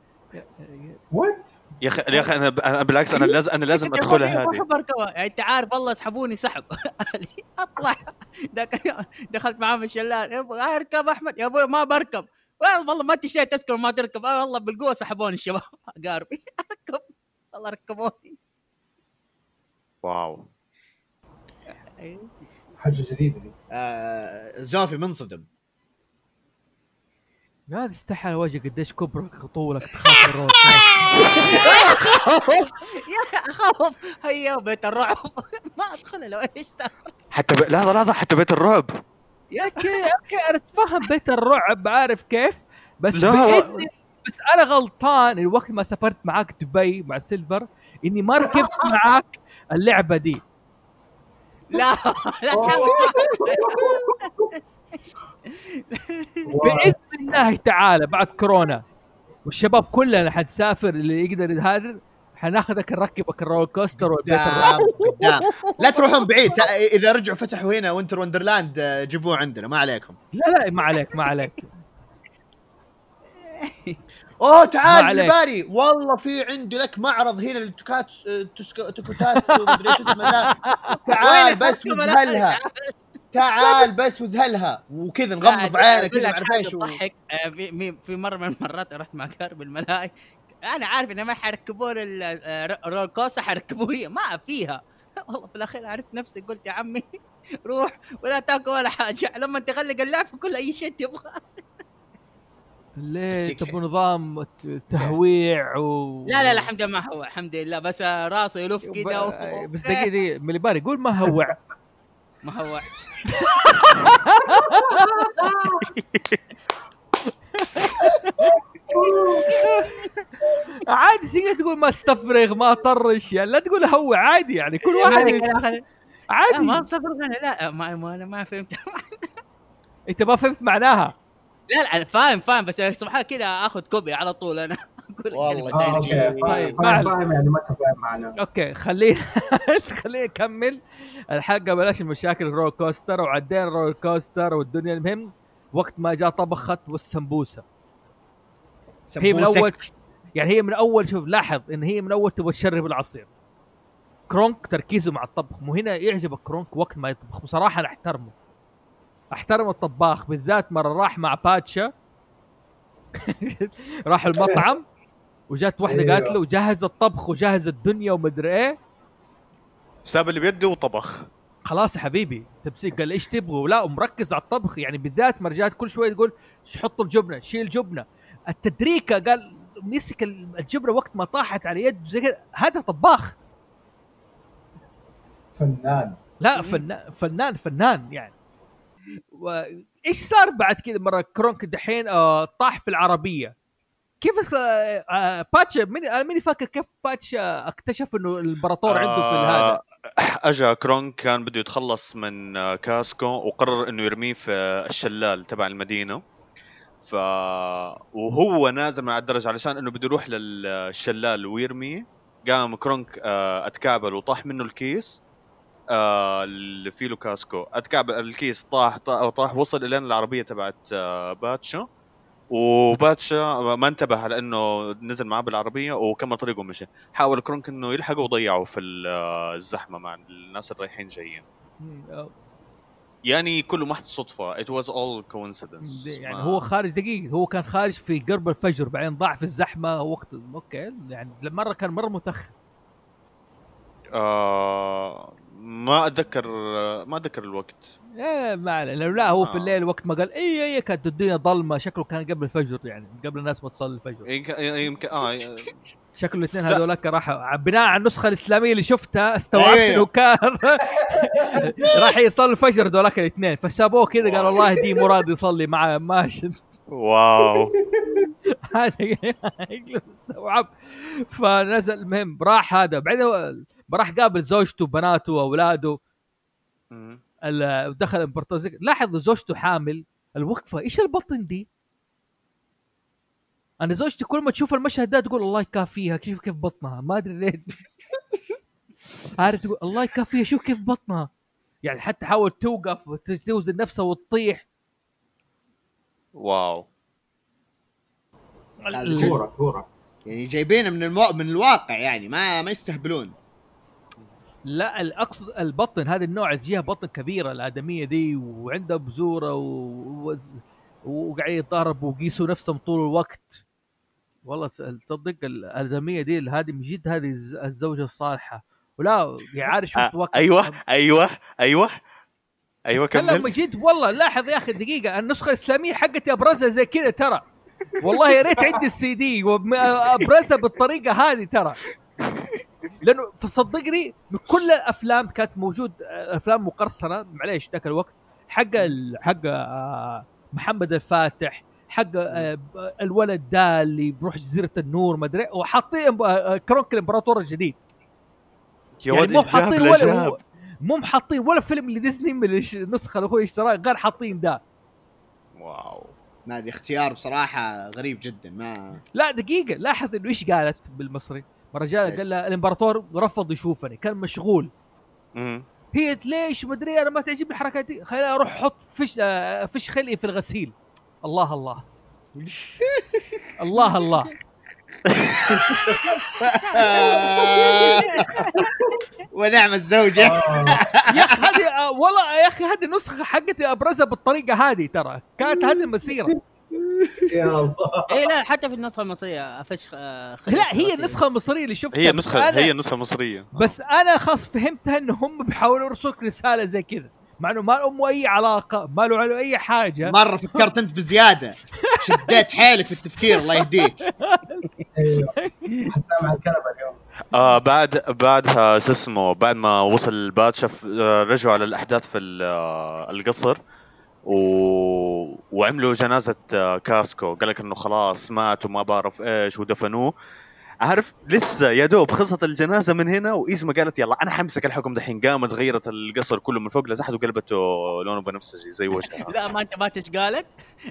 what يا أخي يا أخي أنا بالعكس أنا لازم أنا لازم أدخلها ما هذه. يعني أنت عارف والله سحبوني سحب. أطلع. ذاك اليوم دخلت معاهم الشلال. يبغى اركب أحمد. يا أبوي ما بركب. والله ما شيء تذكر ما تركب. آه والله بالقوة سحبوني الشباب. اقاربي اركب والله ركبوني. واو. حاجة جديدة. دي آه زوفي منصدم. هذا استحى وجه قديش كبرك طولك تخاف من الرول يا أخي أخاف. هيا بيت الرعب. ما أدخل لو إيش. حتى ب... لحظة لحظة حتى بيت الرعب. يا okay okay أنا أتفهم بيت الرعب عارف كيف؟ بس لا. بس أنا غلطان الوقت ما سافرت معاك دبي مع سيلفر إني ما ركبت معاك اللعبة دي. لا لا تحاول باذن الله تعالى بعد كورونا والشباب كلنا حنسافر اللي يقدر هذا حناخذك نركبك الرول كوستر قدام قدام. لا تروحون بعيد. إذا رجعوا فتحوا هنا وينتر وندرلاند آه، جيبوه عندنا. ما عليكم. لا لا ما عليك ما عليك. أوه تعال. باري والله في عندي لك معرض هنا للتوكات توكوتات ومدري إيش اسمه ذا. تعال بس الحكم؟ تعال بس وزهلها. وكذا نغمض عينك كذا ما اعرف إيش ضحك. في مي- في مرة من المرات رحت مع كارب الملاهي. أنا عارف إنه ما حيركبون ال- آه، الرول كوستر حيركبوا لي ما فيها. والله في الأخير عرفت نفسي قلت يا عمي روح ولا تاكل ولا حاجة. لما تغلق اللعب في كل أي شيء تبغى ليه تبغى نظام ت- تهويع و لا لا لا الحمد لله ما هو الحمد لله. بس آه، راسه يلف كذا و... بس دقيقة دقيقة. مليباري قول ما هوع. ما هو عادي تقدر تقول ما استفرغ ما طرش يعني لا تقول هوع عادي يعني كل واحد لا ما عادي صبر غنى لا ما, ما أنا ما فهمت. أنت ما فهمت معناها. لا لا أنا فاهم فاهم بس سبحان كذا آخذ كوبي على طول أنا. أقول والله الثانية. أوكي فاهم يعني ما فاهم معنا. أوكي خلينا خلينا نكمل. الحلقة بلاش المشاكل الرول كوستر وعدينا الرول كوستر والدنيا. المهم وقت ما جاء طبخت والسمبوسة. هي من. اول يعني هي من أول شوف لاحظ إن هي من أول تبغى تشرب العصير. كرونك تركيزه مع الطبخ. مو هنا يعجبك كرونك وقت ما يطبخ. بصراحة أنا أحترمه. احترم الطباخ بالذات مرة راح مع باتشا. راح المطعم. وجات واحدة أيوه. قالت له جهز الطبخ وجهز الدنيا ومدري إيه. ساب اللي بيده وطبخ. خلاص يا حبيبي تمسك. قال إيش تبغوا؟ لا ومركز على الطبخ. يعني بالذات مرجات كل شوية تقول "ش- حط الجبنة شيل الجبنة. التدريكة قال مسك ال- الجبنة وقت ما طاحت على يده زي كذا هذا طباخ. فنان. لا فنان فنان فنان يعني. و... إيش صار بعد كذا مرة كرونك دحين آه طاح في العربية؟ كيف آه آه باتش مين أنا ماني فاكر كيف باتش آه اكتشف إنه الامبراطور عنده في هذا أجا كرونك كان بده يتخلص من كاسكو وقرر إنه يرميه في الشلال تبع المدينة. ف وهو نازل من على الدرج علشان إنه بده يروح للشلال ويرميه. قام كرونك اتكعبل وطاح منه الكيس اللي فيه له كوسكو. اتكعبل الكيس طاح طاح, طاح وصل إلين العربية تبعت باتشا وباتشا ما انتبه على انه نزل معاه بالعربية وكمل طريقه ومشي. حاول كرونك إنه يلحقه وضيعه في ال- الزحمة مع الناس الرايحين جايين. مم، آه، يعني كله محض صدفة. It was all coincidence. يعني ما- هو خارج دقيقة هو كان خارج في قرب الفجر بعدين ضاع في الزحمة وقت أوكي يعني مرة كان مرة متأخر. آه ما أتذكر ما أتذكر الوقت. إيه ما عليه لأنه لا هو في آه. الليل وقت ما قال اي اي كانت الدنيا ظلمة. شكله كان قبل الفجر يعني قبل الناس ما تصلي الفجر. يمكن يمكن آه شكله الاثنين لا. هذولك راحوا بناء على النسخة الإسلامية اللي شفتها استوعبت أيوه. إنه كان راح يصلي الفجر هذولك الاثنين. فسابوه كذا قال الله يهديه مراد يصلي مع ماشي. واو. هذا يقلب استوعب فنزل المهم راح هذا. بعدين راح قابل زوجته وبناته وأولاده. دخل الامبراطور لاحظ زوجته حامل. الوقفة إيش البطن دي؟ أنا زوجتي كل ما تشوف المشهد ده تقول الله يكافيها. شوف كيف بطنها؟ ما أدري ليش. عارف تقول الله يكافيها. شوف كيف بطنها. يعني حتى حاول توقف وتوزن نفسها وتطيح. واو. كورة كورة. يعني جايبينه من المو... من الواقع يعني ما ما يستهبلون. لا ال- اقصد البطن هذا النوع تجيها بطن كبيرة الآدمية دي وعندها بزورة و... و... وقاعد يتضاربوا ويقيسوا نفسهم طول الوقت. والله تص- تصدق الآدمية دي هذه من جد هذه الز- الزوجة الصالحة. ولا يعني عارف شفت آه وقت أيوه أيوه أيوه. أيوه كلام كمل. جد والله لاحظ يا أخي دقيقة النسخة الإسلامية حقتي ابرزها زي كذا ترى. والله يا ريت عندي السي دي وابرزها بالطريقة هذه ترى. لأنه فصدقني كل الأفلام كانت موجود آه، أفلام مقرصنة معليش ذاك الوقت حق حق آه، محمد الفاتح حق آه، الولد ده اللي بيروح جزيرة النور ما أدري وحاطين آه، كرونك الإمبراطور الجديد. يا يعني ولد مو حاطين ولا. مو محاطين ولا فيلم لديزني من النسخة اللي هو اشتراها غير حاطين ده. واو. ما ادري اختيار بصراحة غريب جدا ما لا دقيقة لاحظ إنه إيش قالت بالمصري؟ مرة جاء؟ قال لها الإمبراطور رفض يشوفني كان مشغول. مم. هي ليش؟ ما أدري أنا ما تعجبني الحركات دي. خليني أروح أحط فش آه، فش خلقي في الغسيل. الله الله. الله الله. ونعم الزوجة. آه، يا أخي هذه آه، والله يا أخي هذه النسخه حقتي أبرزها بالطريقة هذه ترى. كانت هذه المسيرة. يا الله. اي لا حتى في النسخة المصرية فشخ آه، لا هي. النسخة المصرية اللي شفتها. هي النسخه هي النسخه المصريه بس أنا خلاص فهمتها انه هم بيحاولوا يرسلوك رسالة زي كذا. مع انه ما له أي علاقة ما له له أي حاجة. مرة فكرت أنت بزيادة. شديت حيلك في التفكير الله يهديك. على الكنبه اليوم آه بعد بعدها شو اسمه بعد ما وصل الباتشا آه، رجعوا على الأحداث في آه، القصر و... وعملوا جنازة آه، كاسكو. قال لك إنه خلاص مات وما بعرف إيش ودفنوه. عارف لسه يا دوب خلصت الجنازة من هنا وإيزما قالت يلا أنا حمسك الحكم دحين. قامت غيرت القصر كله من فوق لتحت وقلبته لونه بنفسجي زي وجهها. لا ما أنت ما إيش قالت؟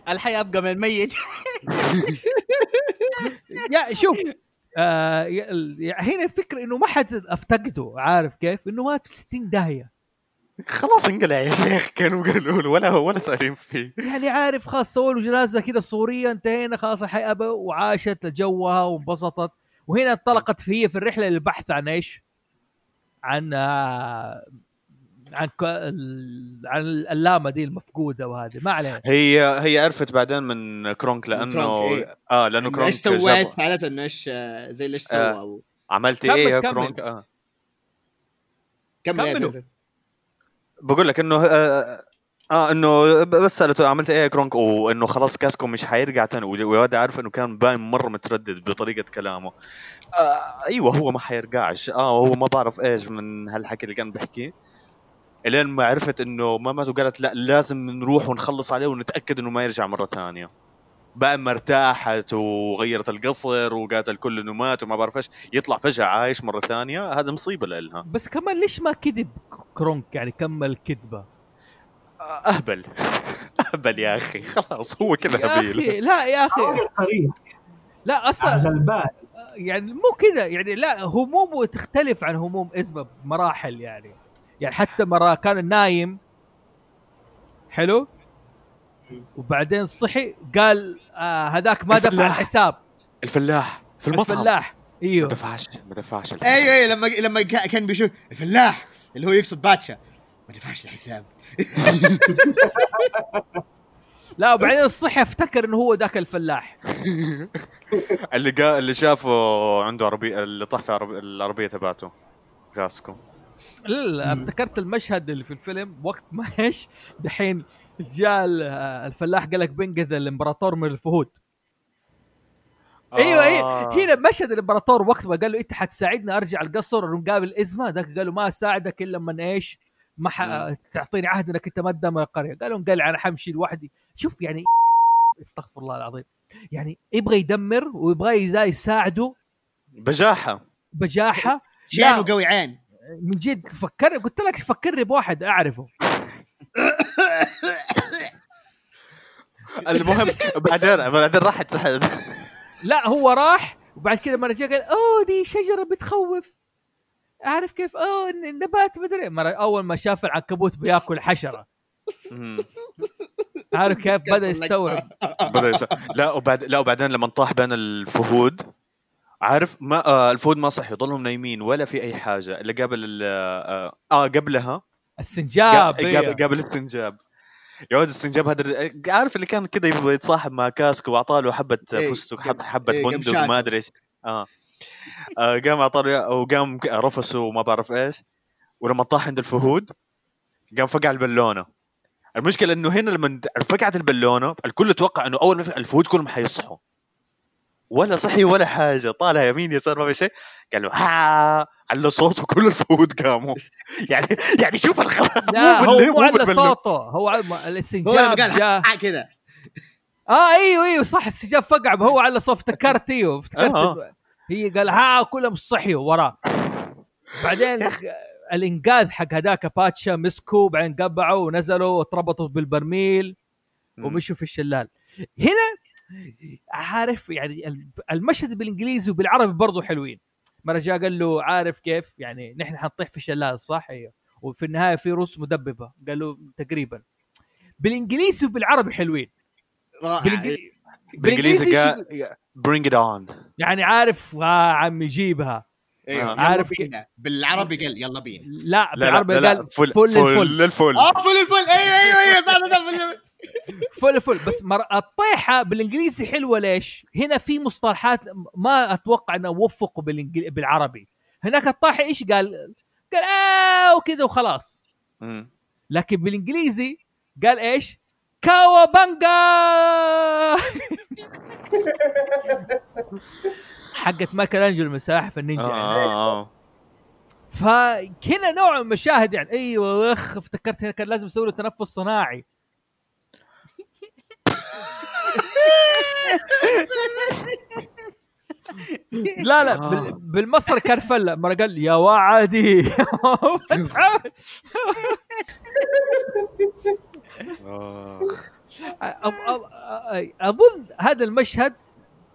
الحي أبقى من الميت. يا شوف آه هنا الفكرة إنه ما حد أفتقده عارف كيف؟ إنه مات في 60 داهية. خلاص انقلع يا شيخ كانوا قالوا له ولا ولا سالين فيه. يعني عارف خلاص سووا له جنازة كذا صوريه انتهينا خلاص الحياة وعاشت لجوها وانبسطت. وهنا انطلقت هي في الرحلة للبحث عن إيش؟ عن آه عن ك- ال- عن اللامه دي المفقودة وهذه ما علينا هي هي عرفت بعدين من كرونك لأنه كرونك، إيه. آه لأنه كرونك إيش سويت فعلته انه إيش آه، زي اللي إيش سوى آه. أو... عملت كمل- إيه يا كمل. كرونك آه. كمل كملوا. بقول لك إنه آه, آه إنه بس سألته عملت إيه كرونك؟ وإنه خلاص كاسكو مش حيرجع تاني والواد عارف إنه كان باين مرة متردد بطريقة كلامه. آه أيوه هو ما حيرجعش. آه هو ما بعرف إيش من هالحكي اللي كان بيحكيه إلين ما عرفت إنه ما مات وقالت لا لازم نروح ونخلص عليه ونتأكد إنه ما يرجع مرة ثانية. بعد ما ارتاحت وغيرت القصر وقالت الكل إنه مات وما بعرف إيش يطلع فجأة عايش مرة ثانية هذا مصيبة لها بس كمان ليش ما كذب كرونك؟ يعني كمل كذبة. أهبل. أهبل يا أخي. خلاص هو كذا يا هبيل. أخي لا يا أخي. صريح. لا أصلا غلبان يعني مو كذا يعني لا همومه تختلف عن هموم إزمة بمراحل يعني. يعني حتى مرة كان نايم حلو؟ وبعدين صحي قال آه هذاك ما دفع الفلاح. الحساب. الفلاح. في المطعم. الفلاح. ما أيوه دفعش ما دفعش. أيوه أيوه لما لما كا- كان بيشوف الفلاح اللي هو يقصد باتشا. ما دفعش الحساب. لا وبعدين صحي افتكر إنه هو ذاك الفلاح. اللي قا... اللي شافه عنده عربية اللي طاح في عربي... العربية تبعته. كاسكو لا لا. افتكرت المشهد اللي في الفيلم. وقت ما إيش؟ دحين جاء ال- الفلاح قال لك بنقذ الإمبراطور من الفهود. أيوه أيوه. آه. هنا مشهد الإمبراطور وقت ما قال له إنت حتساعدني أرجع القصر ونقابل إزمة. ذاك قال له ما أساعدك إلا من إيش؟ ما ح... مم. تعطيني عهد إنك أنت ما تدمر القرية. قال له انقلع أنا حمشي لوحدي. شوف يعني استغفر الله العظيم. يعني يبغى يدمر ويبغى يساعده. بجاحة. بجاحة؟ شين لا. وقوي عين. من جد فكر قلت لك فكرني بواحد أعرفه. المهم بعدين بعدين راحت لا هو راح وبعد كذا مرة جاء قال أوه دي شجرة بتخوف. عارف كيف؟ أوه النبات مدري مرة أول ما شاف العنكبوت بياكل حشرة. عارف كيف؟ بدأ يستوعب. بدأ يس... لا وبعد لا وبعدين لما طاح بين الفهود عارف؟ ما آه الفهود ما صحوا ضلهم نايمين ولا في أي حاجة. إلا قبل ال- آه, آه قبلها. السنجاب قبل, إيه. قبل السنجاب. يا ولد السنجاب هذا عارف اللي كان كذا يبغى يتصاحب مع كاسكو واعطاه له حبة إيه، فستق حب حبة إيه، بندق. ما أدري إيش. آه آه، قام أعطاه وقام رفسه وما بعرف إيش. ولما طاح عند الفهود قام فقع البالونة. المشكلة إنه هنا لما فقعت البالونة الكل توقع إنه أول ما الفهود كلهم حيصحوا. ولا صحي ولا حاجة. طالع يمين يسار ما في شيء. قال له ها! على صوته كل الفهود قاموا. يعني يعني شوف الخبر لا هو مو على. صوته. هو على- هو قال كذا. آه إيوه إيوه صح السنجاب فقع هو على صوت افتكرت إيوه افتكرت. آه. هي قال ها كلهم صحيوا وراه. بعدين الإنقاذ حق هذاك باتشا مسكوا بعدين قبعوا ونزلوا وتربطوا بالبرميل ومشوا في الشلال. هنا عارف يعني المشهد بالإنجليزي وبالعربي برضو حلوين. مره جاء قال له عارف كيف؟ يعني نحن حنطيح في الشلال صح؟ أيوه وفي النهاية في روس مدببة. قال له تقريبا. بالإنجليزي وبالعربي حلوين. رائع. بالانجليزي بالإنجليزي قال bring it on يعني عارف آه عمي جيبها أيوه آه. يلا عارف بينا بالعربي قال يلا بينا لا بالعربي قال فل فل الفل الفل آه فل الفل أيوه أيوه أيوه صح صح فل فل فل بس مر... الطيحة بالإنجليزي حلوة ليش؟ هنا في مصطلحات ما أتوقع إنه وفقوا بالإنجل... بالعربي هناك الطاحه إيش قال؟ قال آه وكذا وخلاص. لكن بالإنجليزي قال إيش؟ كاوابانجا حقت مايكل أنجلو المساحة في النينجا آه, يعني. آه, آه. فهنا نوع من المشاهد يعني أيوه أخ افتكرت هنا كان لازم أسوي له تنفس صناعي لا لا آه. بال- بالمصري كان فلة مرة قال يا وعدي آه. أظن هذا المشهد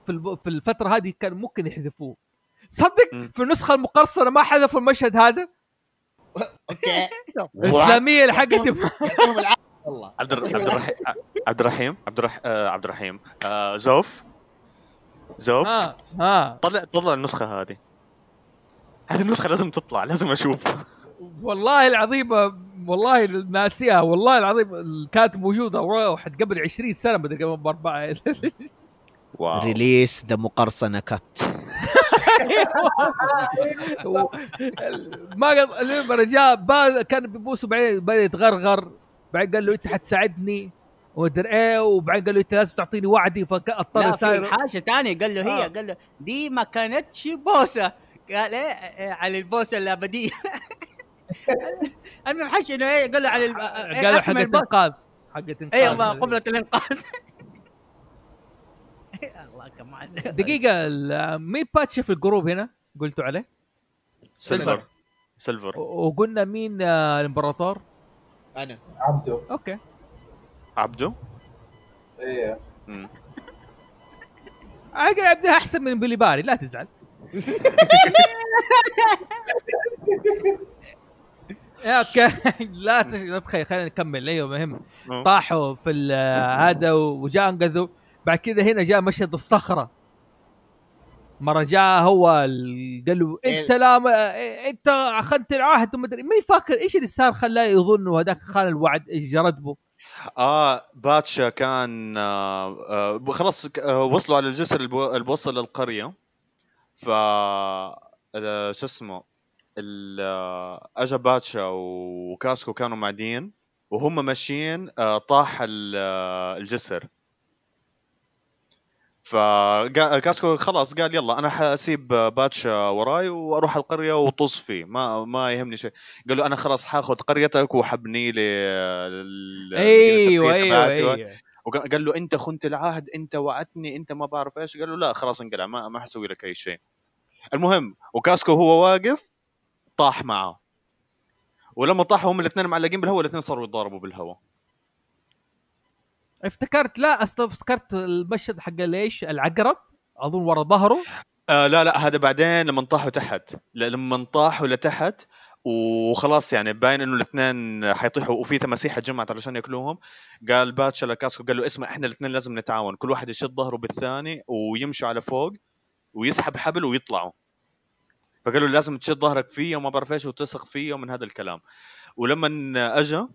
في في الفترة هذه كان ممكن يحذفوه. صدق. في النسخة المقرصنة ما حذفوا المشهد هذا؟ أوكي. الاسلاميه حقتي والله عبد الر- عبد الرحيم عبد الرحيم عبد. آه، عبد الرحيم. آه، زوف. زوف. ها ها طلع طلع النسخة هذه. هذه النسخة لازم تطلع لازم اشوفها والله العظيم والله ناسيها والله العظيم كانت موجودة وراحت قبل 20 سنة بدل قبل بأربعة. واو. ريليس ذا مقرصنه كات ما قد لما جاء با- كان بيبوسه بعدين بدأ يتغرغر. بعدين قال له أنت حتساعدني. ومدري إيه وبعدين قال له أنت لازم تعطيني وعدي. فاضطر لا يساير في حاجة ثانية قال له هي آه. قال له دي ما كانتش بوسة. قال إيه إيه، على البوسة الأبدية. المهم حش إنه إيه قال له على الب... إيه قالوا أسمى حقت البوس. إنقاذ. حقت إنقاذ. أيوه قبلة الإنقاذ. الله كمان. دقيقة ال- مين باتشا في الجروب هنا؟ قلتوا عليه؟ سيلفر. سيلفر. وقلنا مين آه، الإمبراطور؟ أنا. عبده. أوكي. عبده؟ إيه. عقل عبدها أحسن من بيلي باري لا تزعل. أوكي. لا تخيل خلينا نكمل. أيوه مهم. طاحوا في هذا وجاء انقذوا بعد كذا هنا جاء مشهد الصخرة. مرة جاء هو ال- قال له أنت لا ما أنت اخذت العهد وما أدري. ماني فاكر إيش اللي صار خلاه يظن وهذاك خان الوعد إيش جردبه آه باتشا كان آه آه خلاص آه وصلوا على الجسر اللي بو- اللي بوصل للقرية. ف آه، شو اسمه أجا باتشا وكاسكو كانوا معديين وهم ماشيين آه، طاح آه، الجسر. فكاسكو خلاص قال يلا أنا حأسيب باتشا وراي وأروح القرية وطز فيه ما ما يهمني شيء. قال له أنا خلاص حأخذ قريتك وحبني لي ال- أيوه أيوه. أيوه. وقال له أنت خنت العهد أنت وعدتني أنت ما بعرف إيش. قال له لا خلاص انقلع ما, ما حسوي لك أي شيء. المهم وكاسكو هو واقف طاح معه. ولما طاحوا هم الاثنين معلقين بالهواء الاثنين صاروا يتضاربوا بالهواء. افتكرت لا افتكرت المشهد حق ليش؟ العقرب أظن ورا ظهره. آه لا لا هذا بعدين لما طاحوا تحت. لما طاحوا لتحت وخلاص يعني باين إنه الاثنين حيطيحوا وفي تماسيح اتجمعت علشان ياكلوهم. قال باتشا لكاسكو قال له اسمع إحنا الاثنين لازم نتعاون. كل واحد يشد ظهره بالثاني ويمشوا على فوق ويسحب حبل ويطلعوا. فقالوا لازم تشد ظهرك فيه وما بعرف إيش وتثق فيه ومن هذا الكلام. ولما اجى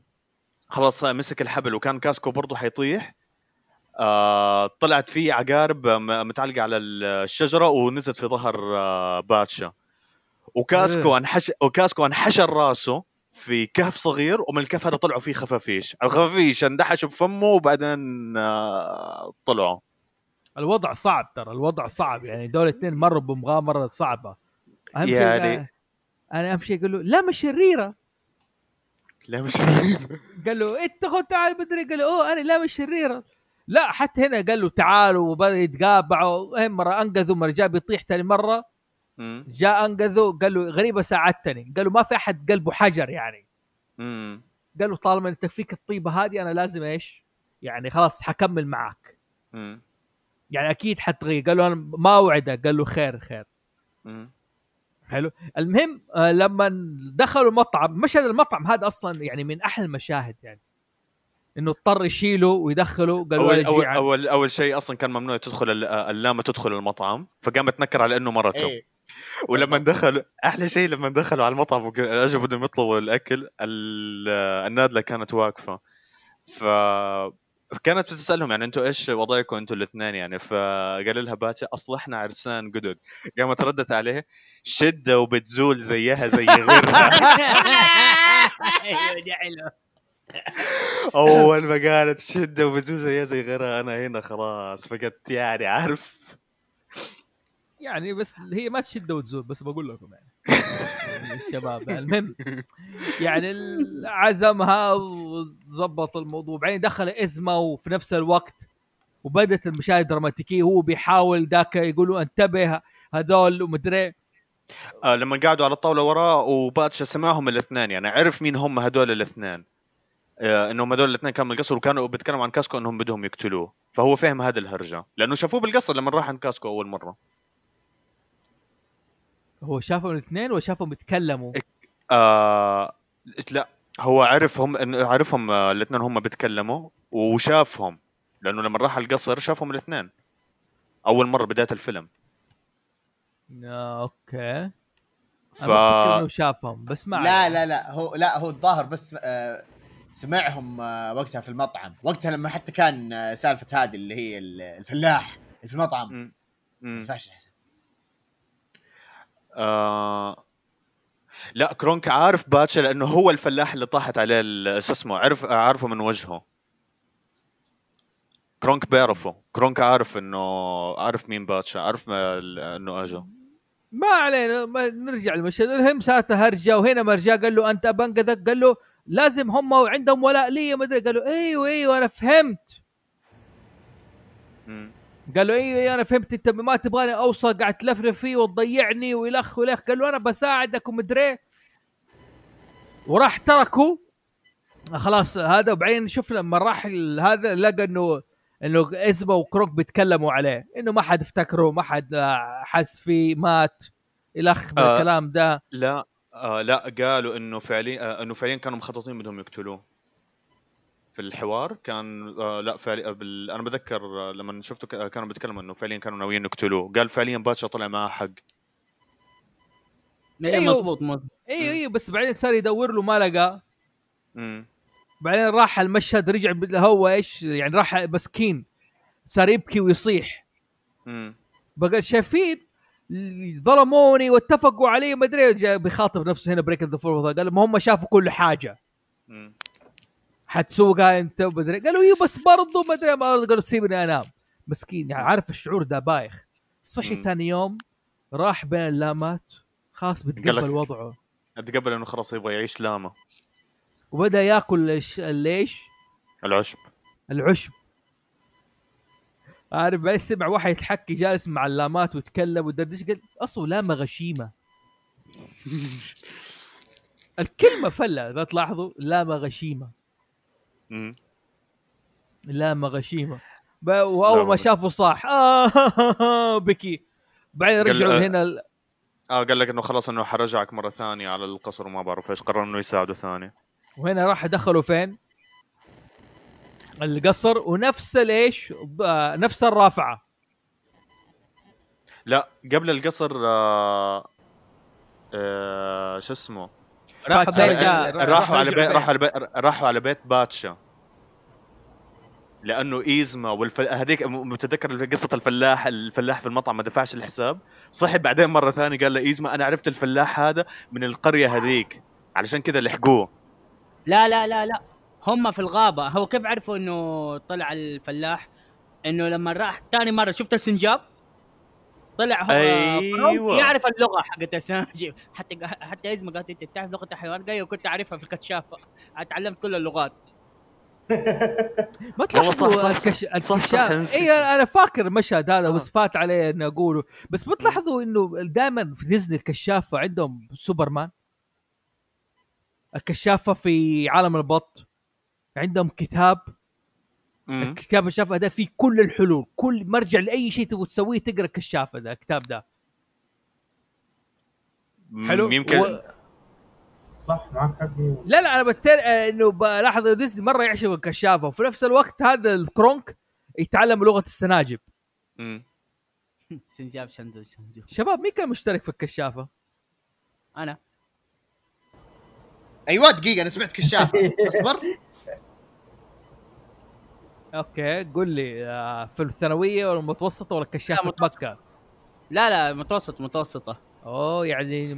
خلاص مسك الحبل وكان كاسكو برضه حيطيح. آه طلعت فيه عقارب متعلقة على الشجرة ونزلت في ظهر آه باتشا. وكاسكو إيه. انحش وكاسكو انحشر راسه في كهف صغير ومن الكهف هذا طلعوا فيه خفافيش. الخفافيش اندحشوا بفمه وبعدين آه طلعوا. الوضع صعب ترى الوضع صعب. يعني دول الاثنين مروا بمغامرة صعبة. أهم شيء يعني- أنا أهم شيء أقول له لا مش شريرة. لا مش قال له انت خذ تعال بدري قال له أوه أنا لا مش شريرة. لا حتى هنا قال له تعالوا وبدأ يتقابعوا. مرة أنقذوا مرة جاء بيطيح ثاني مرة. جاء أنقذه قال له غريبة ساعدتني. قال له ما في أحد قلبه حجر يعني. قال له طالما أنت فيك الطيبة هذه أنا لازم إيش؟ يعني خلاص حكمل معك. يعني أكيد حتغير. قال له أنا ما أوعدك. قال له خير خير. حلو. المهم آه لما دخلوا المطعم مشهد المطعم هذا أصلا يعني من أحلى المشاهد يعني. إنه اضطر يشيله ويدخله قال أول أول. أول أول شيء أصلا كان ممنوع تدخل ال- اللامة تدخل المطعم فقام تنكر على إنه مرته. إيه. ولما دخلوا أحلى شيء لما دخلوا على المطعم واجوا بدهم يطلبوا الأكل ال- النادلة كانت واقفة. ف كانت بتسألهم يعني أنتوا إيش وضعكم أنتوا الاثنين يعني فقال لها باتشا اصل إحنا عرسان قدد قامت ردت عليه شدة وبتزول زيها زي غيرها. أيوه دي حلوة. أول ما قالت شدة وبتزول زيها زي غيرها أنا هنا خلاص فقدت يعني عارف. يعني بس هي ما تشد وتزول بس بقول لكم يعني. الشباب. المهم يعني عزمها وظبط الموضوع. بعدين دخل إزمة وفي نفس الوقت وبدت المشاهد دراماتيكيه هو بيحاول ذاك يقولوا انتبه هذول ومدري. آه لما قعدوا على الطاولة وراه وباتشا سمعهم الاثنين يعني عرف مين هم هدول الاثنين. آه إنهم هدول الاثنين كانوا من القصر وكانوا بيتكلموا عن كاسكو إنهم بدهم يقتلوه. فهو فهم هذه الهرجة. لأنه شافوه بالقصر لما راح عند كاسكو أول مرة. هو شافهم الاثنين وشافهم يتكلموا؟ آه لا هو عرف هم إنه عرفهم آه، الاثنين هم بيتكلموا وشافهم لأنه لما راح القصر شافهم الاثنين. أول مرة بداية الفيلم. آه، أوكي. ف إنه شافهم بس ما لا. لا لا هو لا هو الظاهر بس آه سمعهم وقتها في المطعم. وقتها لما حتى كان سالفة هذه اللي هي ال- الفلاح في المطعم. م- م. فاش حسن آه لا كرونك عارف باتشا لأنه هو الفلاح اللي طاحت عليه شو اسمه عرف عارفه من وجهه. كرونك بيعرفه. كرونك عارف انه عارف مين باتشا عارف إنه أجا. ما علينا ما نرجع للمشهد. المهم ساته هرجة وهنا مرجع قال له أنت بنقذك قال له لازم هم عندهم ولاء لي ما أدري. قال له أيوه أيوه أنا فهمت. قال له أيوه أيوه أنا فهمت أنت ما تبغاني أوصل قاعد تلفلف فيه وتضيعني ويلخ ويلخ. قال له أنا بساعدك ومدري. وراح تركه خلاص هذا وبعدين شوف لما راح هذا لقى إنه إنه ازما وكروك بيتكلموا عليه. إنه ما حد افتكره ما حد حس فيه مات. الخ آه. بالكلام ده. لا آه لا قالوا إنه فعليا آه إنه فعليا كانوا مخططين بدهم يقتلوه. في الحوار كان آه لا فعليا بال... أنا بذكر آه لما شفته آه، كانوا بيتكلموا إنه فعليا كانوا ناويين يقتلوه. قال فعليا باتشا طلع معاه حق. أيوه أيوه. مضبوط مضبوط أيوه أيوه بس بعدين صار يدور له ما لقى. امم بعدين راح المشهد رجع هو إيش يعني راح مسكين. صار يبكي ويصيح. امم بقى شايفين ظلموني واتفقوا علي ما أدري بيخاطب نفسه هنا break the four قال لهم هم شافوا كل حاجة. امم حتسوقها انت ومدري قالوا أيوه بس برضو ما أدري ما قالوا سيبني أنام. مسكين يعني عارف الشعور ده بايخ. صحي. ثاني يوم راح بين اللامات خلاص بتقبل وضعه. أتقبل إنه خلاص يبغى يعيش لاما وبدأ يأكل الليش؟ العشب. العشب. عارف بعدين سمع واحد يتحكي جالس مع اللامات ويتكلم ودردش قال؟ أصله لامة غشيمة. الكلمة فلة لا تلاحظوا لامة غشيمة. امم لامه غشيمه ب- واول ما. شافه صاح آه بكي بعدين رجعوا آه. هنا ال- آه قال لك إنه خلاص إنه حرجعك مرة ثانية على القصر وما بعرف إيش قرر إنه يساعده ثاني وهنا راح دخلوا فين؟ القصر ونفس الإيش؟ آه، نفس الرافعة لا قبل القصر آه آه شو اسمه راح باتشا بيت رجع- آه، راحوا على بيت راحوا على بيت راحوا على بيت باتشا. لأنه إيزما والفل... هذيك م- متذكر قصة الفلاح الفلاح في المطعم ما دفعش الحساب. صحي بعدين مرة ثانية قال له إيزما أنا عرفت الفلاح هذا من القرية هذيك. علشان كذا لحقوه لا لا لا لا. هم في الغابة. هو كيف عرفوا إنه طلع الفلاح؟ إنه لما راح ثاني مرة شفت السنجاب؟ طلع هو أيوة. يعرف اللغة حقت السناجب حتى حتى اسمه قالت أنت تعرف لغة الحيوان قال كنت أعرفها في الكشافه تعلمت كل اللغات. ما تلاحظوا الكش... الكشاف. اي أنا فاكر المشهد هذا آه. بس فات علي اني أقوله. بس ما تلاحظوا إنه دائما في ديزني الكشافة عندهم سوبرمان؟ الكشافة في عالم البط. عندهم كتاب. مم. الكتاب الكشافه ده فيه كل الحلول كل مرجع لأي شيء تبغى تسويه تقرأ الكشافة ده الكتاب ده. حلو. يمكن و... صح معك حق. لا لا أنا بتر إنه بلاحظ إنه ديزني مرة يعشق الكشافة وفي نفس الوقت هذا الكرونك يتعلم لغة السناجب. مم. سنجاب شنزو شنزو شباب مين كان مشترك في الكشافة؟ أنا. أيوه دقيقة أنا سمعت كشافة. أصبر. okay قول لي آه، في الثانوية ولا المتوسطة ولا كشافه. مكه؟ لا لا متوسط متوسطة. أوه يعني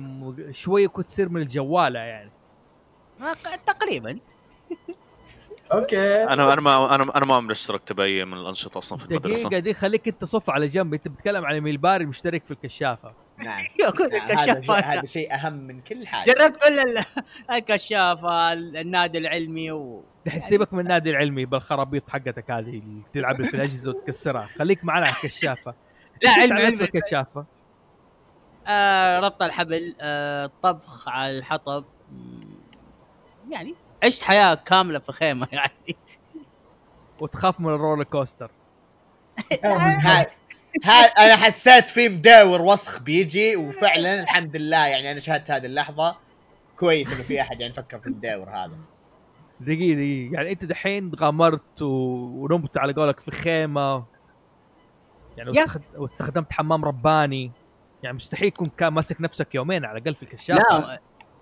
شوية كنت تصير من الجوالة يعني. ما- تقريبا. أوكي. أنا أنا ما أنا أنا ما عمري اشتركت بأي من الأنشطة أصلا في المدرسة. دقيقة دي خليك أنت صف على جنب أنت بتتكلم عن ميلباري مشترك في الكشافة. نعم. أيوة، كل هذا شيء- الكشافه هذا شيء أهم من كل حاجة. جربت كل ال- الكشافه النادي العلمي و دحين سيبك من النادي العلمي بالخرابيط حقتك هذه اللي تلعب في الأجهزة وتكسرها. خليك معنا على الكشافة. لا علم علم الكشافة؟ آه ربط الحبل آه طبخ على الحطب. يعني عشت حياة كاملة في خيمة يعني. وتخاف من ال roller coaster. أنا حسيت في مداور وسخ بيجي وفعلا الحمد لله يعني أنا شاهدت هذه اللحظة. كويس إنه في أحد يعني فكر في المداور هذا. دقيقة دقيقة. يعني أنت دحين غامرت و... ونمت على قولك في خيمة. يعني. واستخد... واستخدمت حمام رباني. يعني مستحيل يكون كان ماسك نفسك يومين على الاقل في الكشافه لا.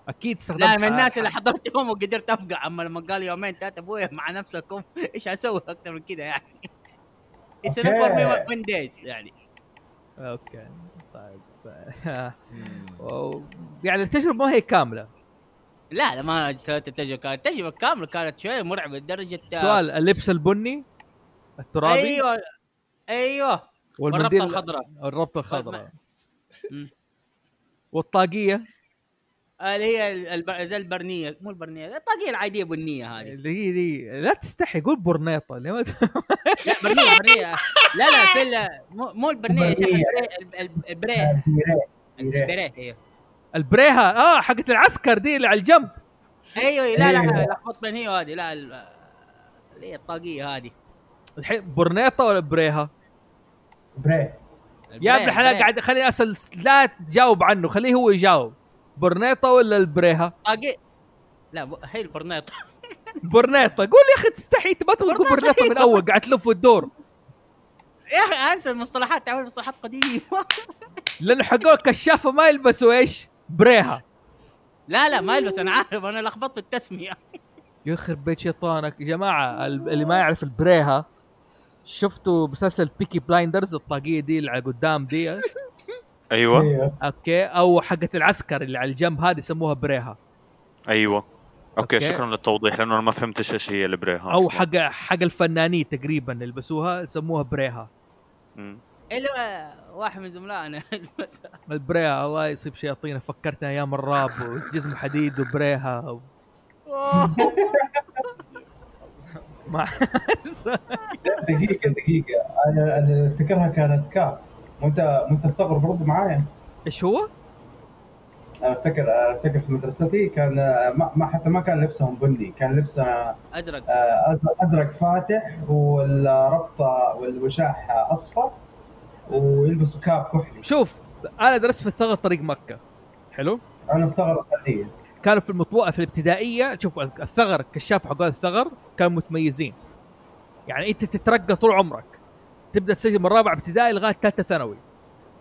أكيد استخدمت لا من الناس اللي حضرت يوم وقدرت أفقع. أما لما قال يومين ثلاثة أبويا مع نفسكم إيش أسوي؟ أكثر من كذا يعني. For me one days يعني. okay طيب. يعني التجربة ما هي كاملة. لا لا ما سويت التجربة كانت التجربة كاملة كانت شوية مرعبة لدرجة السؤال اللبس البني؟ الترابي؟ أيوه. أيوه. والربطة الخضراء. الربطة الخضراء. والطاقية؟ اللي هي الب- زي البرنية مو البرنية الطاقية العادية بنية هذه. اللي هي دي لا تستحي قول برنيطه ليه ما ت- لا برنية برنية. لا لا في ال- مو البرنية يا شيخ. البريه الب- البريه البريه. البريه أيوه. البريها آه حقت العسكر دي اللي على الجنب. أيوه لا لا لخبط بين هي وهذه لا ال- اللي هي الطاقية هذه. الحين برنيطه ولا بريها؟ بريه يا ابن الحلال. قاعد خليني اسال لا تجاوب عنه خليه هو يجاوب. برنيطة ولا البريها؟ طاقيه لا ب- هي البرنيطة. برنيطة. قول يا أخي تستحي انت ما تقول برنيطة، برنيطة من أول. قاعد تلف وتدور. يا أخي أنسى المصطلحات. تعمل مصطلحات قديمة. لأنه حقول كشافه ما يلبسوا إيش؟ بريها. لا لا ما يلبس أنا عارف. أنا لخبطت في التسميه يخرب بيت شيطانك. يا جماعة ال- اللي ما يعرف البريها شفتوا مسلسل بيكي بلايندرز الطاقية دي اللي على قدام دي؟ أيوه. أيوه okay. أو حقت العسكر اللي على الجنب هذه يسموها بريها. أيوه. okay, okay. شكرا للتوضيح لأنه أنا ما فهمتش إيش هي البريها أو. حق حق الفنانين تقريبا اللي يلبسوها يسموها بريها. إلا واحد من زملائنا. البريها الله يصيب شياطين فكرتنا أيام الراب وجزم حديد وبريها. و... ما دقيقة دقيقة. أنا أنا أفتكرها كانت كاب وانت وانت تستغرب برضه معايا؟ إيش هو؟ أنا افتكر أنا أفتكر في مدرستي كان ما, ما حتى ما كان لبسهم بني كان لبسنا أزرق. آه، أزرق- أزرق فاتح والربطة والوشاح أصفر ويلبسوا كاب كحلي. شوف أنا درست في الثغر طريق مكة. حلو؟ أنا استغرب خليه كانوا في المطوع في الابتدائية شوف الثغر الكشاف حق الثغر كانوا متميزين. يعني أنت تترقى طول عمرك. تبدأ تسجل من رابع ابتدائي لغاية ثالثة ثانوي.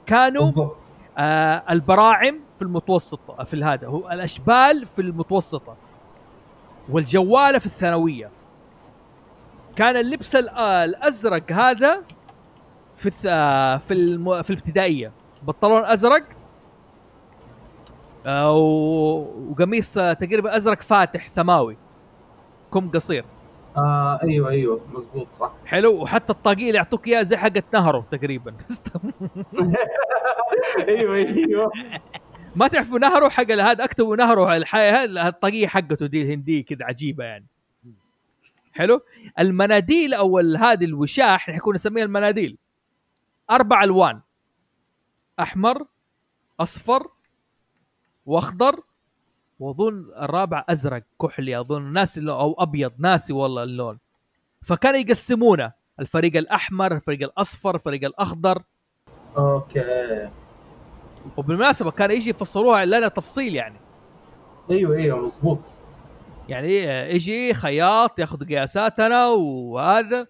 كانوا بالضبط. آه البراعم في المتوسطه في هذا هو الأشبال في المتوسطة والجواله في الثانوية. كان اللبس ال- آه، الأزرق هذا في. آه، في الم... في الابتدائية. بنطلون أزرق آه، وقميص تقريبا أزرق فاتح سماوي كم قصير. آه أيوه أيوه مزبوط صح. حلو. وحتى الطاقية اللي يعطوك إياها زي حقت نهره تقريبا. أيوه أيوه. ما تعرفوا نهره حق هذا أكتبوا نهره الحياة الطاقية حقته دي الهنديه كذا عجيبة يعني. حلو. المناديل أو هذه الوشاح نحن نسميها المناديل. أربع ألوان. أحمر أصفر وأخضر وأظن الرابع أزرق كحلي أظن ناسي اللون أو أبيض ناسي والله اللون. فكانوا يقسمونه الفريق الأحمر الفريق الأصفر الفريق الأخضر. okay. وبالمناسبة كان يجي يفصلوها لنا تفصيل يعني. أيوه أيوه مزبوط يعني آه، يجي خياط ياخذ قياساتنا وهذا.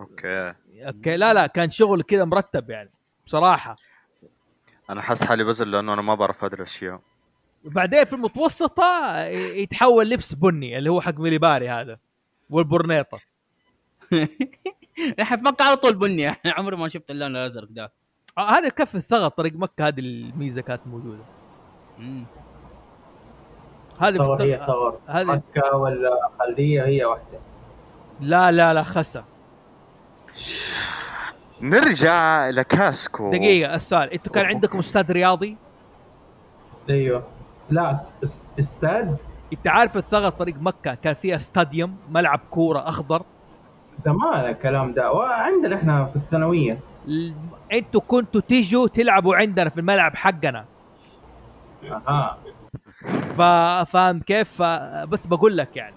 okay. أوكي لا لا كان شغل كذا مرتب يعني بصراحة. أنا حاسس حالي بزل لأنه أنا ما بعرف هذه الأشياء. وبعدين في المتوسطة يتحول لبس بني اللي هو حق ميليباري هذا والبرنيطه إحنا في مكه على طول بني إحنا عمري ما شفت اللون الأزرق ده. آه هذا كف الثغر طريق مكة هذه الميزة كانت موجودة. هذه ثور هي ثور هذه مكة ولا خلدية هي واحدة. لا لا لا خسه نرجع لكاسكو دقيقة السؤال. أنتوا كان عندكم أستاذ رياضي؟ أيوه. لا اس- اس- استاد. انت عارف الثغر طريق مكة؟ كان فيها استاديوم ملعب كورة أخضر. زمان الكلام ده وعندنا إحنا في الثانوية. ال- أنتوا كنتوا تيجوا تلعبوا عندنا في الملعب حقنا. أها. ف... فاهم كيف؟ ف... بس بقول لك يعني.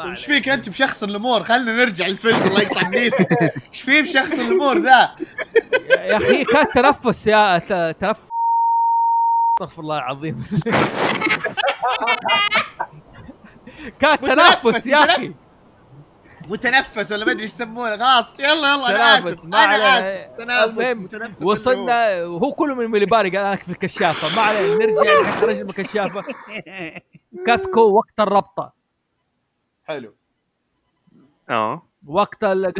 إيش. فيك أنت بشخص الأمور؟ خلينا نرجع الفيلم الله يقطع إيش فيه بشخص الأمور ذا؟ يا أخي كان تنفس يا ت- تنفس. استغفر الله العظيم. كان تنفس يا أخي. متنفس ولا ما أدري إيش يسمونه. خلاص يلا يلا أنا آسف. ما أنا. آسف. تنافس المهم، متنفس. وصلنا وهو كله من مليباري قال أنا في الكشافة. ما علينا نرجع خرجنا من الكشافة. كاسكو وقت الربطة. حلو. آه. وقت ال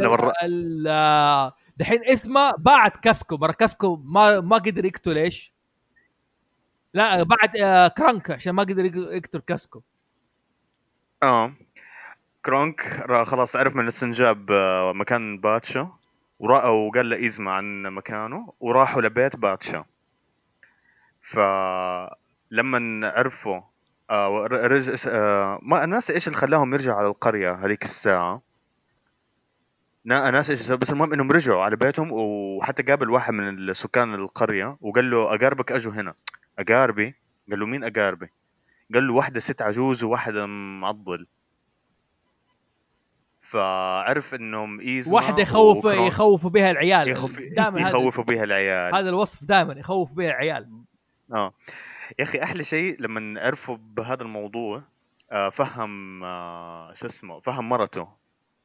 دحين اسمه بعد كاسكو. برا كاسكو ما ما قدر يقتل إيش؟ لا بعد آه، كرانك عشان ما قدر يق- يقتل كاسكو. آه. كرونك خلاص عرف من السنجاب آه، مكان باتشا ورا وقال لايزما عن مكانه وراحوا لبيت باتشا. فلما عرفوا آه رج... ما ناس إيش اللي خلاهم يرجعوا على القرية هذيك الساعة؟ نا ناس إيش بس المهم إنهم رجعوا على بيتهم وحتى قابل واحد من سكان القرية وقال له أقاربك أجوا هنا. اقاربي قال له مين اقاربي قال له واحدة ست عجوز وواحدة معضل. فعرف إنهم إيزما واحدة يخوف وكرون- يخوفوا بها العيال. يخوف دائما يخوفوا بها العيال. هذا الوصف دائما يخوف بها العيال. آه. يا أخي أحلى شيء لما عرفوا بهذا الموضوع آه، فهم آه، شو اسمه فهم مرته.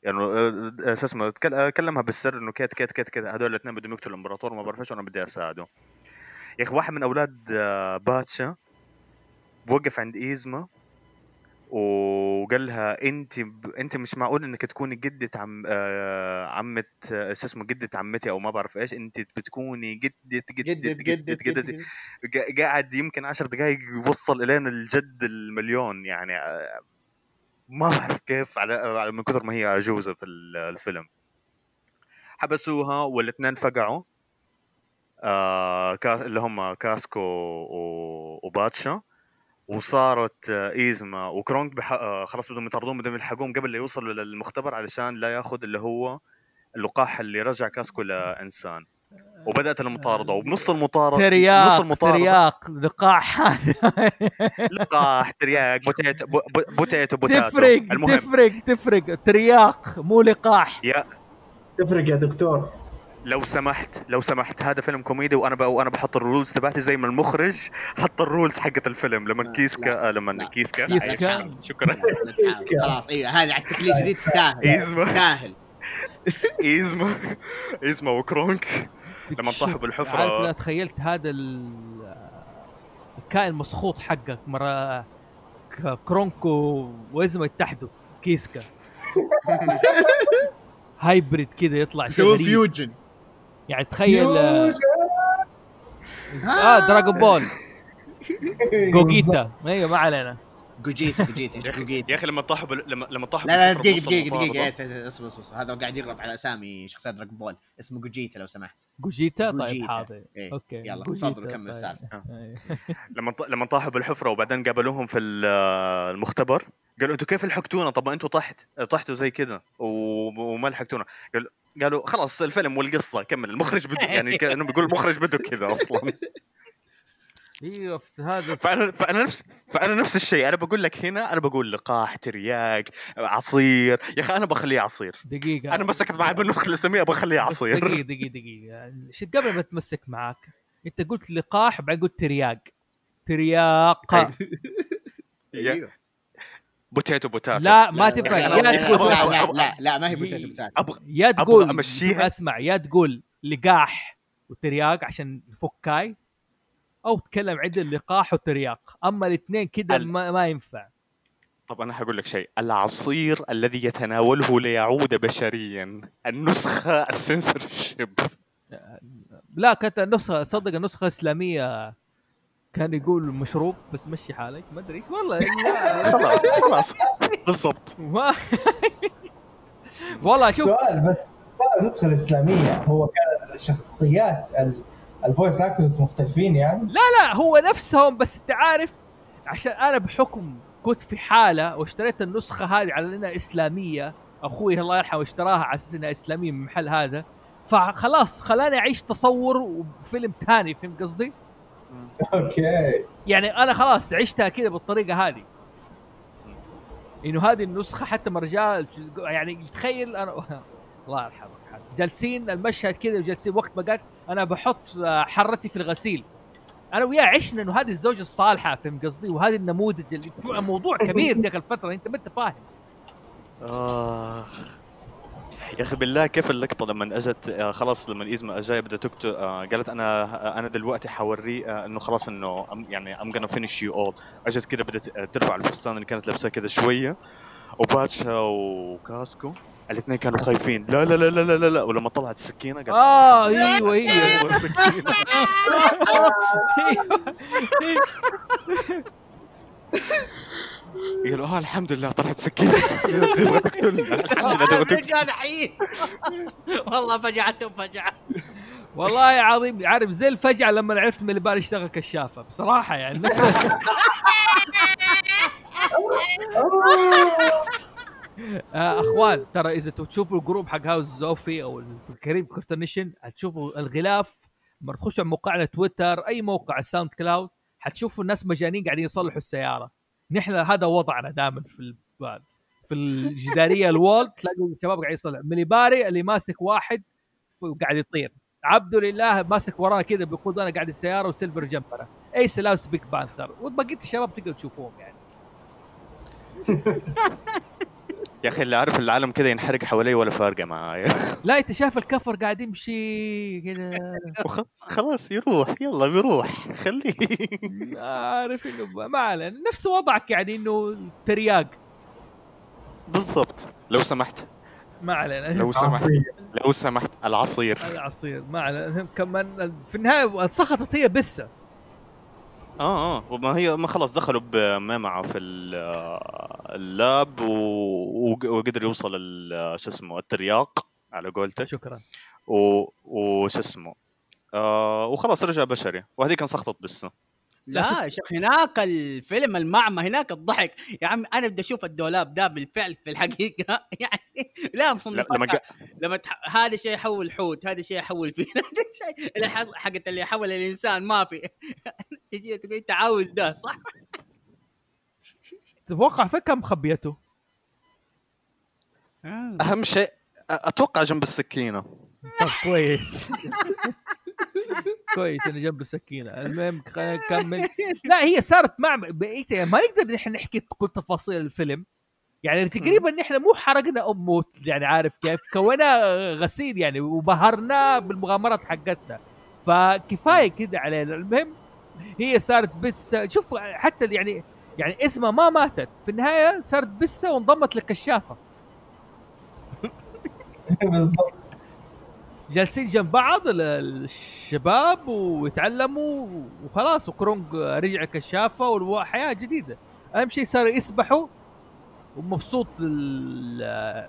يعني آه، شو اسمه كلمها بالسر إنه كيت كيت كيت كيت هذول الاثنين بدهم يقتلوا الإمبراطور ما بعرف إيش وأنا بدي أساعده. يا أخي واحد من أولاد آه، باتشا بوقف عند إيزما وقال لها أنت ب... أنت مش معقول إنك تكوني جدة عم آه... عمة آه، شو اسمه جدة عمتي أو ما بعرف إيش أنت بتكوني جدة جدة جدد جدة جدد جدة جدد قا- قاعد يمكن عشر دقائق يوصل الين الجد المليون يعني آه، ما بعرف كيف على من كثر ما هي عجوزة في ال- الفيلم. حبسوها والإثنين فقعوا. آه كا- اللي هم كاسكو و- وباتشا. وصارت آه، إيزما وكرونك بح... آه، خلاص بدهم يطردون بدهم يلحقوهم قبل لا يوصلوا للمختبر علشان لا ياخذ اللي هو اللقاح اللي رجع كاسكو لانسان وبدأت المطاردة. وبنص المطارده نص ترياق المطاردة. ترياق لقاح. لقاح ترياق potato po- po- potato potato. تفرق المهم. تفرق تفرق. ترياق مو لقاح. يا. تفرق يا دكتور. لو سمحت لو سمحت هذا فيلم كوميدي وأنا ب... وأنا بحط ال rules تبعتي زي ما المخرج حط ال rules حقت الفيلم. لما لا، كيسكا آه، لما. كيسكا. كيسكا. شكرا. خلاص أيوه هذا على التقليد جديد تستاهل. إيزما. تستاهل. إيزما. إيزما وكرونك. لما طاحوا بالحفرة. عارف أنا تخيلت هذا ال- الكائن المسخوط حقك مرة ك- كرونكو وازما يتحدوا. كيسكا. hybrid كذا يطلع شيء fusion. يعني تخيل آه، آه دراغون بول جوجيتا أيوه ما علينا جوجيتا جوجيتا يا إيش أخي- جوجيتا يا أخي لما طاحوا. لما لما طاحوا لا لا. دقيقة يس- يس- اصبر اصبر اصبر. هذا قاعد يغلط على أسامي شخصيات دراجون بول اسمه جوجيتا لو سمحت جوجيتا طيب جوجيتا. حاضر إيه. okay يلا تفضل كمل طيب. السالفة أيوة. لما ط... لما طاحوا بالحفرة وبعدين قابلوهم في ال- المختبر قالوا أنتوا كيف لحقتونا طب ما أنتوا طحت طحتوا زي كذا. وما لحقتونا قال... قالوا خلاص الفيلم والقصة كمل المخرج بده يعني كأنه بيقول المخرج بده كذا أصلا. أيوه هذا فانا فأنا نفس فأنا نفس الشيء أنا بقول لك هنا أنا بقول لقاح ترياق عصير. يا أخي أنا بخليه عصير. دقيقة. أنا مسكت معي بالنسخه الاسلاميه بخليه عصير. دقيقة دقيقة دقيقة. شو قبل ما تمسك معاك أنت قلت لقاح بعدين قلت ترياق. ترياق. يا- أيوه potato potato. لا ما لا، يا لا، تقول لا أبغى- لا أبغى- لا لا ما هي potato potato. أبغى يا أبغى تقول أمشيها. أسمع. يا تقول لقاح وترياق عشان فكاي أو تكلم عدل لقاح وترياق. أما الاثنين كده ال- ما, ما ينفع. طب أنا حقول لك شيء. العصير الذي يتناوله ليعود بشريا. النسخة السنسورشيب. لا كانت النسخة صدق النسخة الاسلامية كان يقول مشروب بس مشي حالك ما أدري. والله لا. خلاص خلاص. بالضبط. والله شوف. سؤال بس صار النسخة الإسلامية. هو كان الشخصيات ال- ال voice actors مختلفين يعني؟ لا لا هو نفسهم بس أنت عارف عشان أنا بحكم كنت في حالة واشتريت النسخة هذه على إنها إسلامية أخوي الله يرحمه اشتراها على أساس إنها إسلامية من المحل هذا فخلاص خلاني أعيش تصور وفيلم ثاني فهمت قصدي؟ أوكي. يعني أنا خلاص عشتها كذا بالطريقة هذه. انه هذه النسخة حتى مرجال يعني تخيل أنا الله يرحمك. جالسين المشهد كذا وجالسين وقت ما قالت أنا بحط آه، حرتي في الغسيل. أنا وياه عشنا انه هذه الزوجة الصالحة فهمت قصدي؟ وهذه النموذج اللي موضوع كبير ذيك الفترة انت ما انت فاهم. آخ. يا أخي بالله كيف اللقطة لما أجت؟ آه، خلاص لما إيزما اجاي بدها تكتب آه، قالت أنا أنا دلوقتي حوريه آه، إنه خلاص إنه يعني ام gonna finish you all. أجت كده آه، ترفع الفستان اللي كانت لابساه كده شوية وباتشا وكاسكو الاثنين كانوا خايفين. لا لا لا لا لا لا, لا. ولما طلعت السكينه قالت آه أيوه أيوه. أيوه سكينة. قالوا آه الحمد لله طلعت سكينة. تبغى تقتلنا الحمد لله تبغى تقتلنا رجال حي. والله فجعتهم فجعه والله عظيم عارف زي الفجعة لما عرفت مليبار يشتغل كشافة. بصراحة يعني. آه أخوان ترى إذا تشوفوا الجروب حق هاوس زوفي أو الكريم كورتنيشن هتشوفوا الغلاف لما تخشوا على موقعنا تويتر أي موقع الساوند كلاود حتشوفوا الناس مجانين قاعدين يصلحوا السيارة. نحن هذا وضعنا دائما في في الجدارية الوول تلاقوا الشباب قاعد يصلح مليباري اللي ماسك واحد وقاعد يطير. عبد لله ماسك وراه كذا بيقود أنا قاعد السيارة وسيلفر جنبنا. ايس لابس بيك بانثر وبقيه الشباب تقدر تشوفوهم يعني. يا أخي اللي عارف العالم كذا ينحرق حوالي ولا فارقة معايا لا أنت شايف الكفر قاعد يمشي كذا خلاص يروح يلا بيروح خليه. عارف إنه ما علينا. نفس وضعك يعني إنه ترياق. بالضبط. لو سمحت. ما علينا. لو سمحت. لو سمحت. العصير. العصير. ما علينا. كمان في النهاية سخطت هي بسة. آه آه. وما هي ما خلاص دخلوا بمامعه في ال- ال lab و- وق- وقدر يوصل ال- شو اسمه الترياق على قولتك. شكرا. و- وش اسمه آه وخلاص رجع بشري. وهذه كان سخطت بس. لا شيخ هناك الفيلم المعمى هناك الضحك. يا عم أنا بدي أشوف الدولاب ده بالفعل في الحقيقة. يعني لا مصنفات لما لما, تح... هذا شيء يحول حوت هذا شيء يحول فيل هذا شيء اللي حص... حقت اللي يحول الإنسان ما في. تجي تقول أنت عاوز ده صح؟ تتوقع فين كان مخبيته؟ أهم شيء أتوقع جنب السكينة. طب كويس. كويس انه جنب السكينة. المهم خلينا نكمل لا هي صارت مع بقيت ما نقدر نحن نحكي كل تفاصيل الفيلم. يعني تقريبا نحن مو حرقنا امه يعني عارف كيف؟ كونا غسيل يعني وبهرناه بالمغامرات حقتنا. فكفاية كده علينا. المهم هي صارت بس شوف حتى يعني يعني اسمها ما ماتت. في النهاية صارت بسة وانضمت للكشافه بالضبط. جالسين جنب بعض ال- الشباب ويتعلموا وخلاص وكرونج رجع كشافة وحياه جديدة أهم شيء صار يسبحوا ومبسوط ال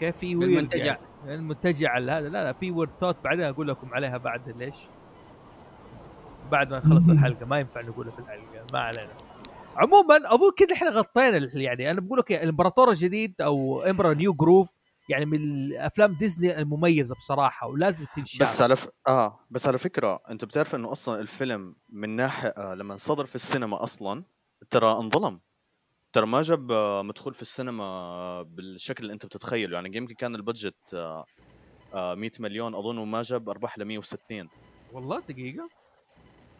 كيف في weird بالمنتجع. يعني المنتجع ال- هذا لا لا في weird thought بعدين أقول لكم عليها بعد ليش بعد ما نخلص. الحلقة ما ينفع نقولها في الحلقة ما علينا عموما أظن كذا إحنا غطينا يعني أنا بقول لك الامبراطور الجديد أو Emperor's New Groove يعني من الأفلام ديزني المميزة بصراحة ولازم تنشاف بس على ف... آه بس على فكرة أنت بتعرف إنه أصلا الفيلم من ناحية آه لما صدر في السينما أصلا ترى انظلم. ترى ما جاب آه، مدخول في السينما آه، بالشكل اللي أنت بتتخيله. يعني يمكن كان البادجت آه، آه 100 مليون أظن وما جاب أرباح ل 160 والله دقيقة.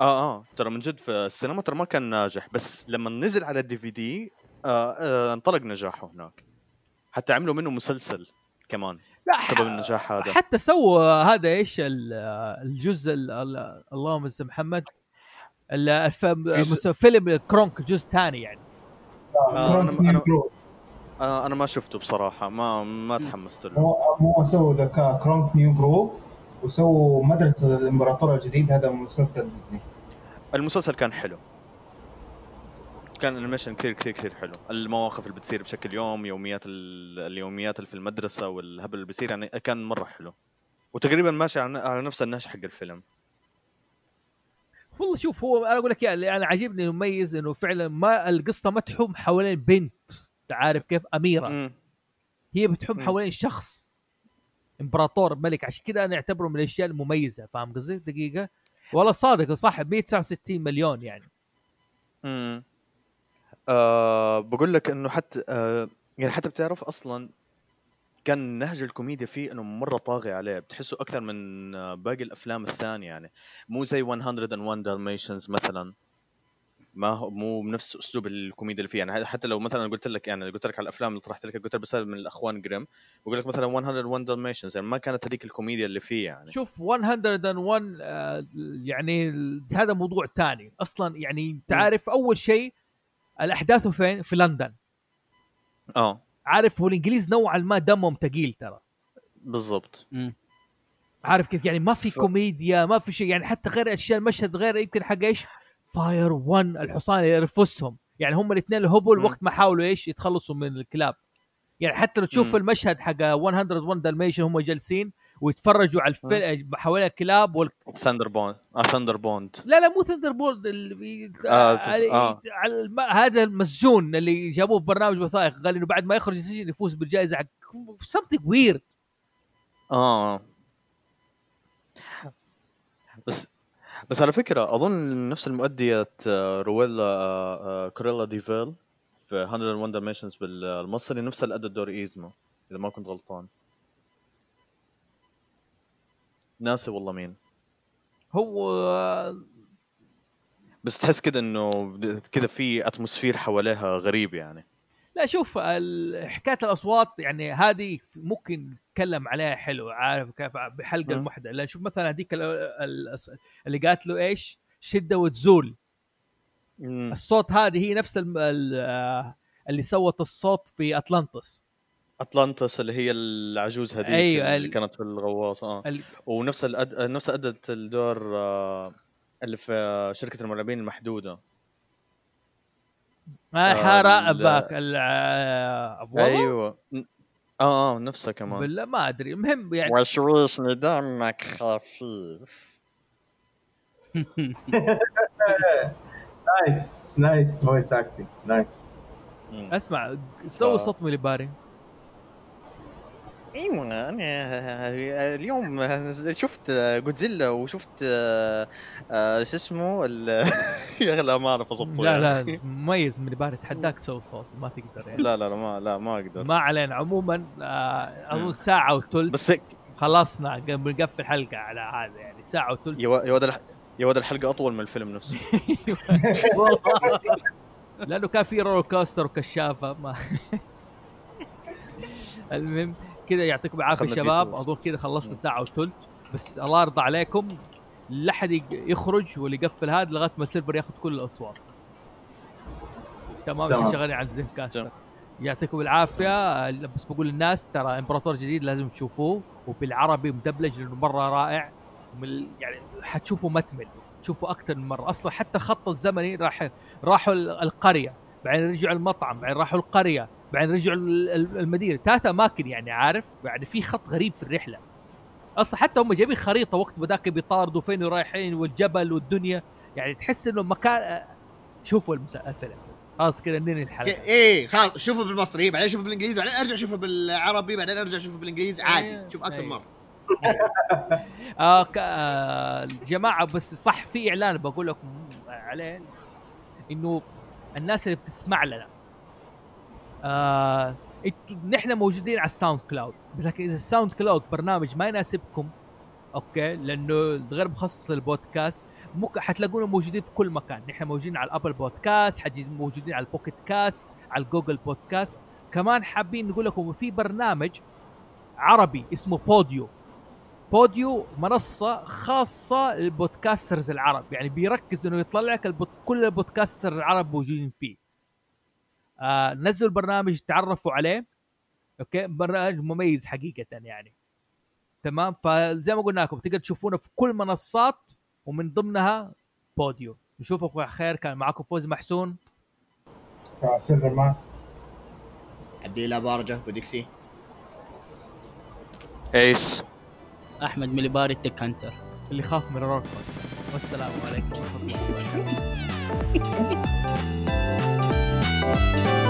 آه آه ترى من جد في السينما ترى ما كان ناجح. بس لما نزل على الدي في دي آه آه انطلق نجاحه هناك. حتى عملوا منه مسلسل كمان لا ح- سبب النجاح هذا. حتى سووا هذا إيش ال- الجزء ال- ال- اللهم صل محمد. فيلم كرونك جزء ثاني يعني. آه، New أنا- Groove. آه أنا ما شفته بصراحة ما ما تحمست له. مو سووا The Kronk's New Groove وسووا مدرسة الامبراطور الجديد هذا مسلسل ديزني. المسلسل كان حلو. كان ال animation كثير كثير كثير حلو. المواقف اللي بتصير بشكل يوم يوميات ال- اليوميات اللي في المدرسة والهبل اللي بيصير يعني كان مرة حلو. وتقريبا ماشي على نفس النهج حق الفيلم. والله شوف هو أنا أقول لك يعني أنا عاجبني مميز إنه فعلا ما القصة ما تحوم حوالين بنت. عارف كيف؟ أميرة. مم. هي بتحوم. حوالين شخص. إمبراطور ملك. عشان كذا أنا أعتبره من الأشياء المميزة. فاهم قصدي؟ دقيقة. والله صادق صح 169 مليون يعني. امم آه بقول لك إنه حتى آه يعني حتى بتعرف أصلا كان نهج الكوميديا فيه إنه مرة طاغي عليه بتحسه أكثر من آه، باقي الأفلام الثانية يعني. مو زي 101 Dalmatians مثلا. ما هو مو بنفس أسلوب الكوميديا اللي فيه. يعني حتى لو مثلا قلت لك يعني قلت لك على الأفلام اللي طرحت لك قلت لك بس من الأخوان جريم بقول لك مثلا 101 Dalmatians يعني ما كانت هذيك الكوميديا اللي فيه يعني. شوف 101 آه، يعني هذا موضوع ثاني أصلا يعني انت. عارف أول شيء الأحداث فين؟ في لندن. آه. عارف هو الإنجليز نوعا ما دمهم ثقيل ترى. بالضبط. عارف كيف؟ يعني ما في كوميديا ما في شيء يعني حتى غير أشياء المشهد غير يمكن حق إيش؟ فاير 1 الحصان اللي يرفسهم. يعني هم الاثنين الهبل مم. وقت ما حاولوا إيش؟ يتخلصوا من الكلاب. يعني حتى لو تشوف مم. المشهد حق 101 دالميشن هم جالسين ويتفرجوا على الفيلم حوالين الكلاب وال... ثاندر بوند آه ثاندر بوند لا لا مو ثندر بولد اللي. آه، على... آه. على الم... هذا المسجون اللي جابوه في برنامج وثائقي قال إنه بعد ما يخرج السجن يفوز بالجائزة حق something weird. آه. بس بس على فكرة أظن نفس المؤدية آه، رويلا آه، آه، Cruella de Vil في 101 Dalmatians بالمصري نفسها اللي دور إيزما إذا ما كنت غلطان. ناسي والله مين. هو بس تحس كده إنه كده في atmosphere حواليها غريب يعني. لا شوف حكاية الأصوات يعني هذه ممكن نتكلم عليها حلو عارف كيف؟ بحلقة. المحدة لأن شوف مثلا هذيك ال- ال- اللي قالت له إيش؟ شدة وتزول. الصوت هذه هي نفس آه، اللي سوت الصوت في أطلانتس. أطلانتس اللي هي العجوز هذيك أيوة، اللي ال- كانت في الغواص آه. ال- ونفس الأد... نفس ادت الدور آه، اللي في شركة المرعبين المحدودة. ما ال- حرقبك ال- آه، أيوه. آه آه نفسها كمان. بالله ما أدري. المهم يعني وشويش دمك خفيف نايس نايس فويس اكتنج نايس. أسمع سوي آه. صوت مليباري. أيوه أنا اليوم شفت جودزيلا وشفت آه، شو اسمه ال- يا أخي لا ما أعرف اضبطه لا يا لا. مميز مليباري تحداك تسوي صوت ما تقدر يعني. لا لا لا ما لا ما أقدر. ما علينا. عموما آه، أظن ساعة وثلث. بس خلصنا بنقفل الحلقة على هذا يعني ساعة وثلث. يا ولد يا ولد الحلقة أطول من الفيلم نفسه. لأنه كان في roller coaster وكشافة ما المهم كذا يعطيكم العافية شباب. أظن كذا خلصنا. ساعه وثلث بس الله يرضى عليكم. لا أحد يق- يخرج واللي يقفل هذا لغاية ما سيلفر ياخذ كل الأصوات. تمام. عشان شغالين على زين كاستر. يعطيكم العافية. بس بقول للناس ترى إمبراطور جديد لازم تشوفوه وبالعربي مدبلج لأنه مرة رائع. ومن يعني حتشوفوا متمل. تشوفوا أكثر من مرة. أصلا حتى الخط الزمني راح راحوا ال- القرية. بعدين رجعوا المطعم. بعدين راحوا القرية. بعدين رجعوا ال- ال- المدينة. ثلاث اماكن يعني عارف يعني في خط غريب في الرحلة. أصلا حتى هم جايبين خريطة وقت بذاك بيطاردوا فين رايحين والجبل والدنيا. يعني تحس إنه مكان شوفوا الفيلم. خلاص كذا ننهي الحلقة. إيه خلاص شوفه بالمصري بعدين شوفه بالإنجليزي بعدين أرجع اشوفه بالعربي بعدين أرجع اشوفه بالإنجليزي. عادي أيوه، شوف أكثر أيوه. مرة. آه آه جماعة بس صح في إعلان بقول لكم عليه إنه الناس اللي بتسمع لنا آه نحن موجودين على ال SoundCloud. لكن إذا ال SoundCloud برنامج ما يناسبكم okay؟ لأنه غير مخصص للبودكاست. ممكن حتلاقونا موجودين في كل مكان. نحن موجودين على ال Apple Podcast موجودين على ال Pocket Casts على ال Google Podcast كمان حابين نقول لكم في برنامج عربي اسمه Podeo Podeo منصة خاصة لل podcasters العرب. يعني بيركز إنه يطلع لك البود... كل ال podcaster العرب موجودين فيه. آه نزلوا البرنامج تعرفوا عليه. okay؟ برنامج مميز حقيقة يعني. تمام؟ فزي ما قلنا لكم تقدر تشوفونا في كل منصات ومن ضمنها Podeo. نشوفكم على خير. كان معكم فوز محسون. سيلفر ماس عبد الله بارجة وديكسي إيس. أحمد مليباري التكنتر اللي خاف من ال roller coaster والسلام عليكم ورحمة الله وبركاته. Bye.